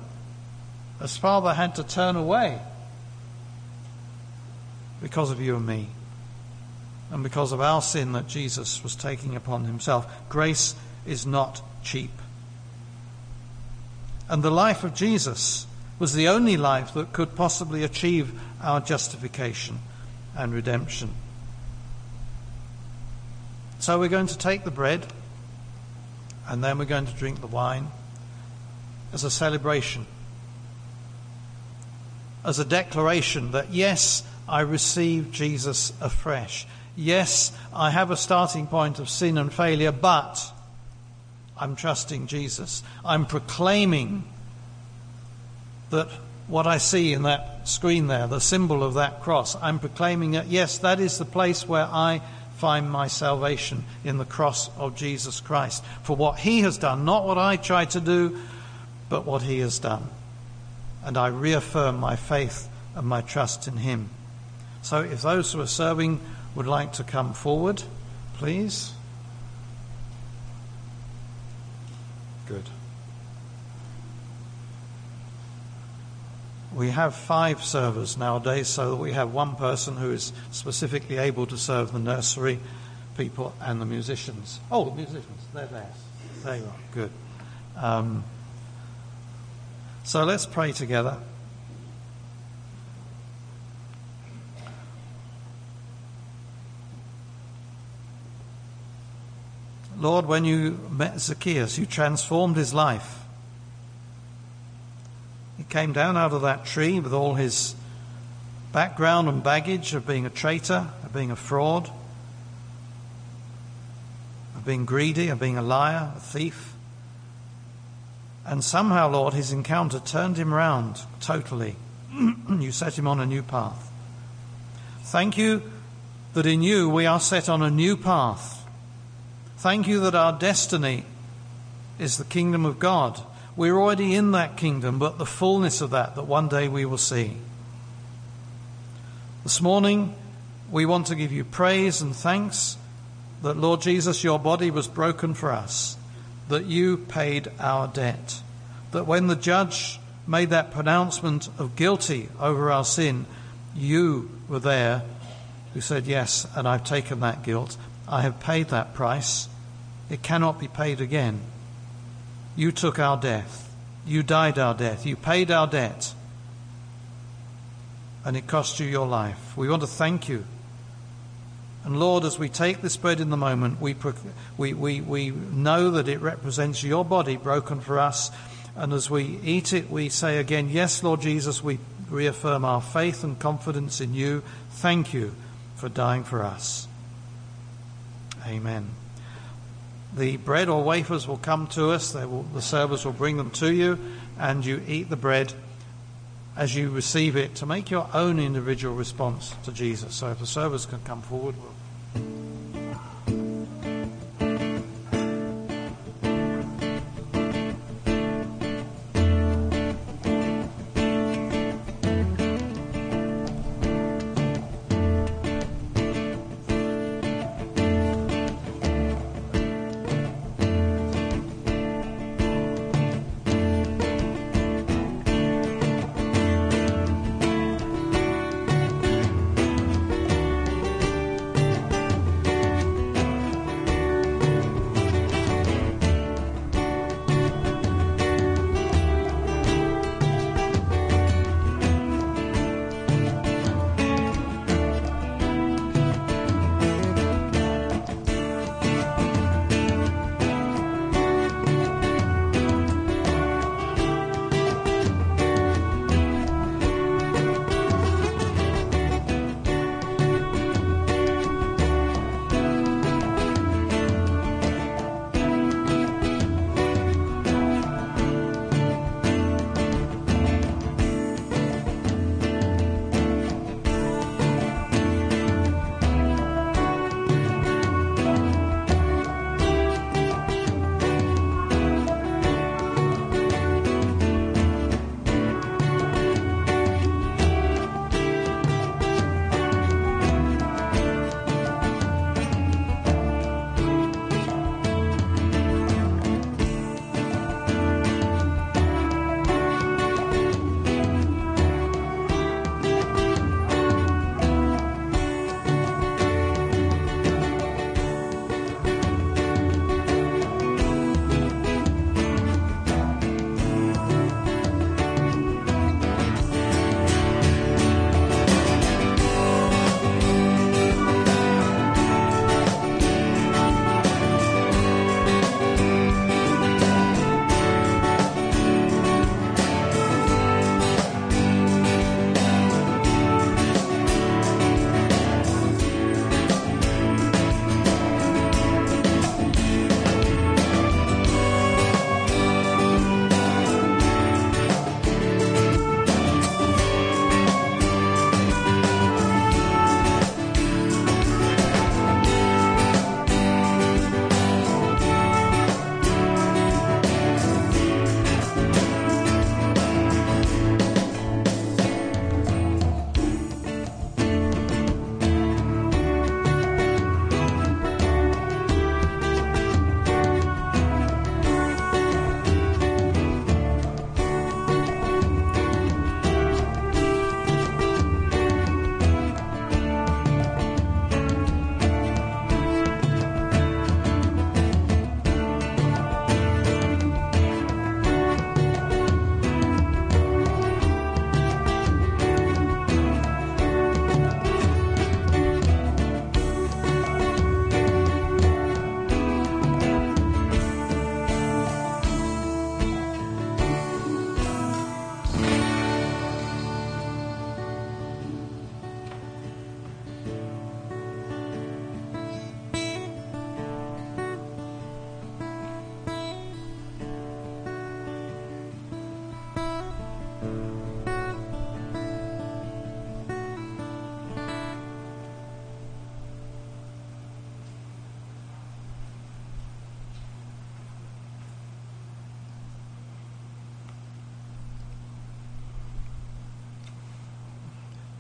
as Father had to turn away because of you and me and because of our sin that Jesus was taking upon himself. Grace is not cheap. And the life of Jesus was the only life that could possibly achieve our justification and redemption. So we're going to take the bread and then we're going to drink the wine as a celebration, as a declaration that, yes, I receive Jesus afresh. Yes, I have a starting point of sin and failure, but I'm trusting Jesus. I'm proclaiming that what I see in that screen there, the symbol of that cross, I'm proclaiming that, yes, that is the place where I find my salvation in the cross of Jesus Christ. For what He has done, not what I try to do, but what He has done. And I reaffirm my faith and my trust in Him. So if those who are serving would like to come forward, please. Good. We have five servers nowadays, so we have one person who is specifically able to serve the nursery people and the musicians. Oh, the musicians, they're there. There you are. Good. Um, so let's pray together. Lord, when you met Zacchaeus, you transformed his life. He came down out of that tree with all his background and baggage of being a traitor, of being a fraud, of being greedy, of being a liar, a thief. And somehow, Lord, his encounter turned him round totally. (clears throat) you set him on a new path. Thank you that in you we are set on a new path Thank you that our destiny is the kingdom of God. We're already in that kingdom, but the fullness of that, that one day we will see. This morning, we want to give you praise and thanks that, Lord Jesus, your body was broken for us, that you paid our debt, that when the judge made that pronouncement of guilty over our sin, you were there who said, Yes, and I've taken that guilt. I have paid that price. It cannot be paid again. You took our death. You died our death. You paid our debt. And it cost you your life. We want to thank you. And Lord, as we take this bread in the moment, we, we, we, we know that it represents your body broken for us. And as we eat it, we say again, Yes, Lord Jesus, we reaffirm our faith and confidence in you. Thank you for dying for us. Amen the bread or wafers will come to us. Will, the servers will bring them to you, and you eat the bread as you receive it to make your own individual response to Jesus. So if the servers can come forward, we'll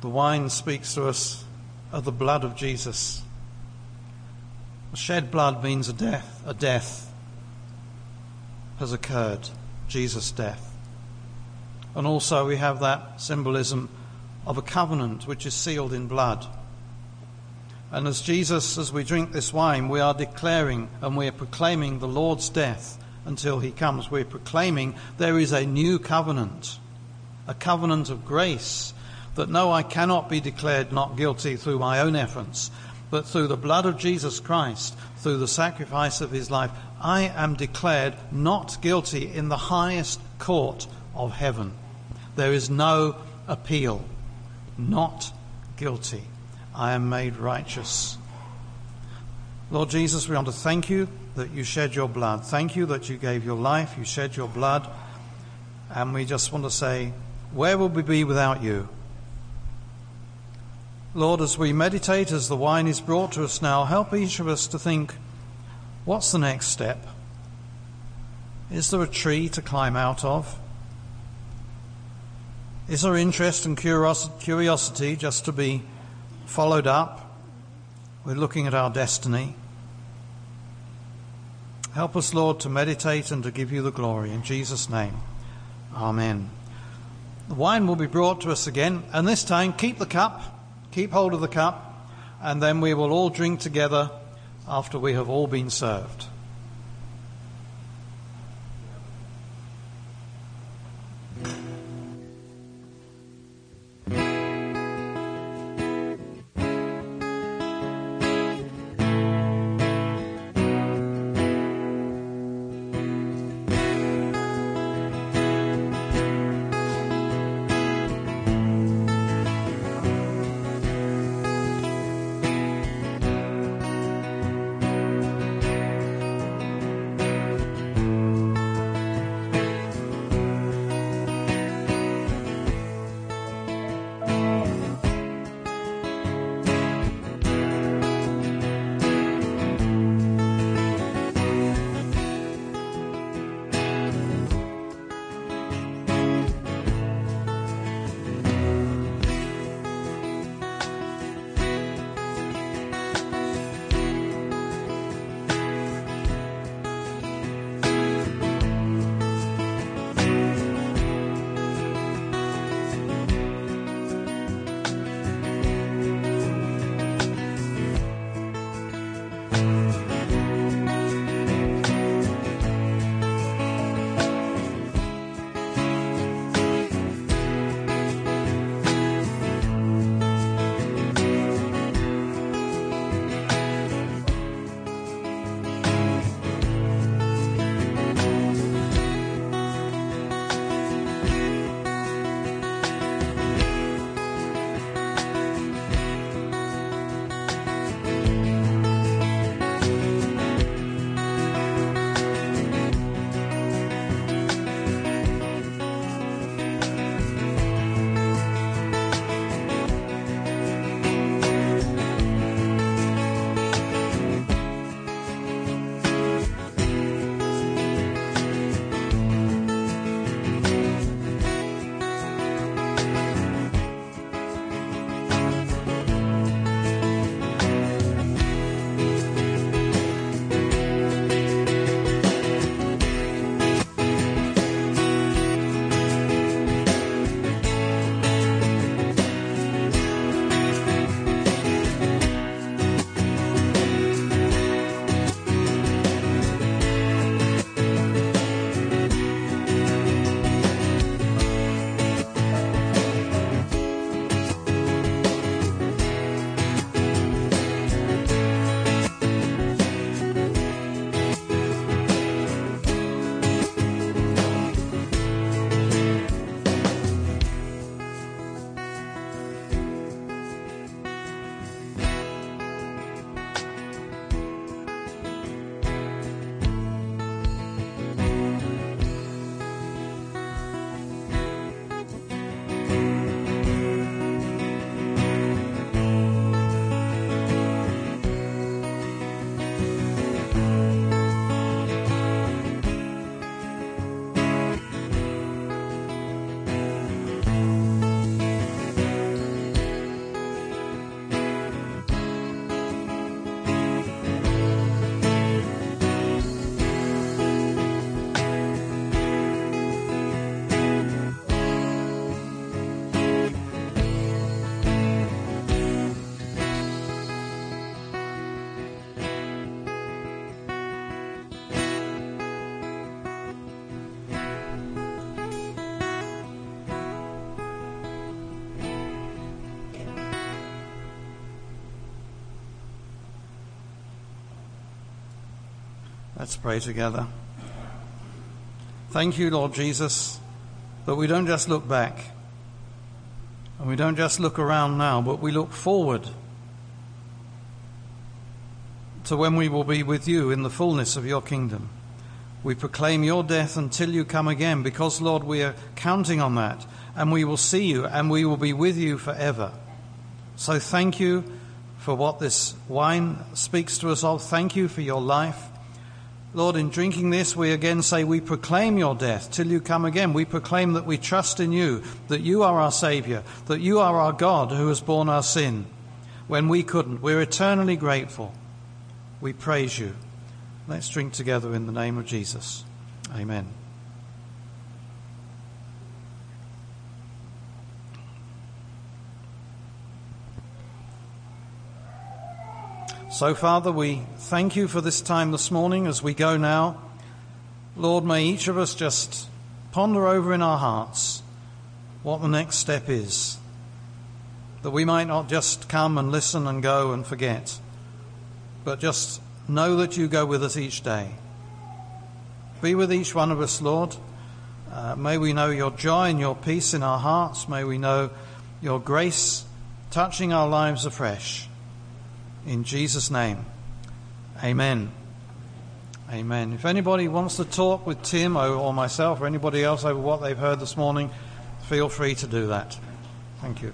The wine speaks to us of the blood of Jesus. The Shed blood means a death, a death has occurred, Jesus' death. And also we have that symbolism of a covenant which is sealed in blood. And as Jesus, as we drink this wine, we are declaring and we are proclaiming the Lord's death until he comes. We're proclaiming there is a new covenant, a covenant of grace, that no, I cannot be declared not guilty through my own efforts, but through the blood of Jesus Christ, through the sacrifice of his life, I am declared not guilty in the highest court of heaven. There is no appeal. Not guilty. I am made righteous. Lord Jesus, we want to thank you that you shed your blood. Thank you that you gave your life, you shed your blood. And we just want to say, where would we be without you? Lord, as we meditate, as the wine is brought to us now, help each of us to think, what's the next step? Is there a tree to climb out of? Is there interest and curiosity just to be followed up? We're looking at our destiny. Help us, Lord, to meditate and to give you the glory. In Jesus' name, Amen. The wine will be brought to us again, and this time keep the cup, keep hold of the cup, and then we will all drink together after we have all been served. Let's pray together. Thank you, Lord Jesus, that we don't just look back and we don't just look around now, but we look forward to when we will be with you in the fullness of your kingdom. We proclaim your death until you come again because, Lord, we are counting on that and we will see you and we will be with you forever. So thank you for what this wine speaks to us of. Thank you for your life. Lord, in drinking this, we again say we proclaim your death till you come again. We proclaim that we trust in you, that you are our Saviour, that you are our God who has borne our sin when we couldn't. We're eternally grateful. We praise you. Let's drink together in the name of Jesus. Amen. So, Father, we thank you for this time this morning as we go now. Lord, may each of us just ponder over in our hearts what the next step is, that we might not just come and listen and go and forget, but just know that you go with us each day. Be with each one of us, Lord. Uh, may we know your joy and your peace in our hearts. May we know your grace touching our lives afresh. In Jesus' name, amen. Amen. If anybody wants to talk with Tim or myself or anybody else over what they've heard this morning, feel free to do that. Thank you.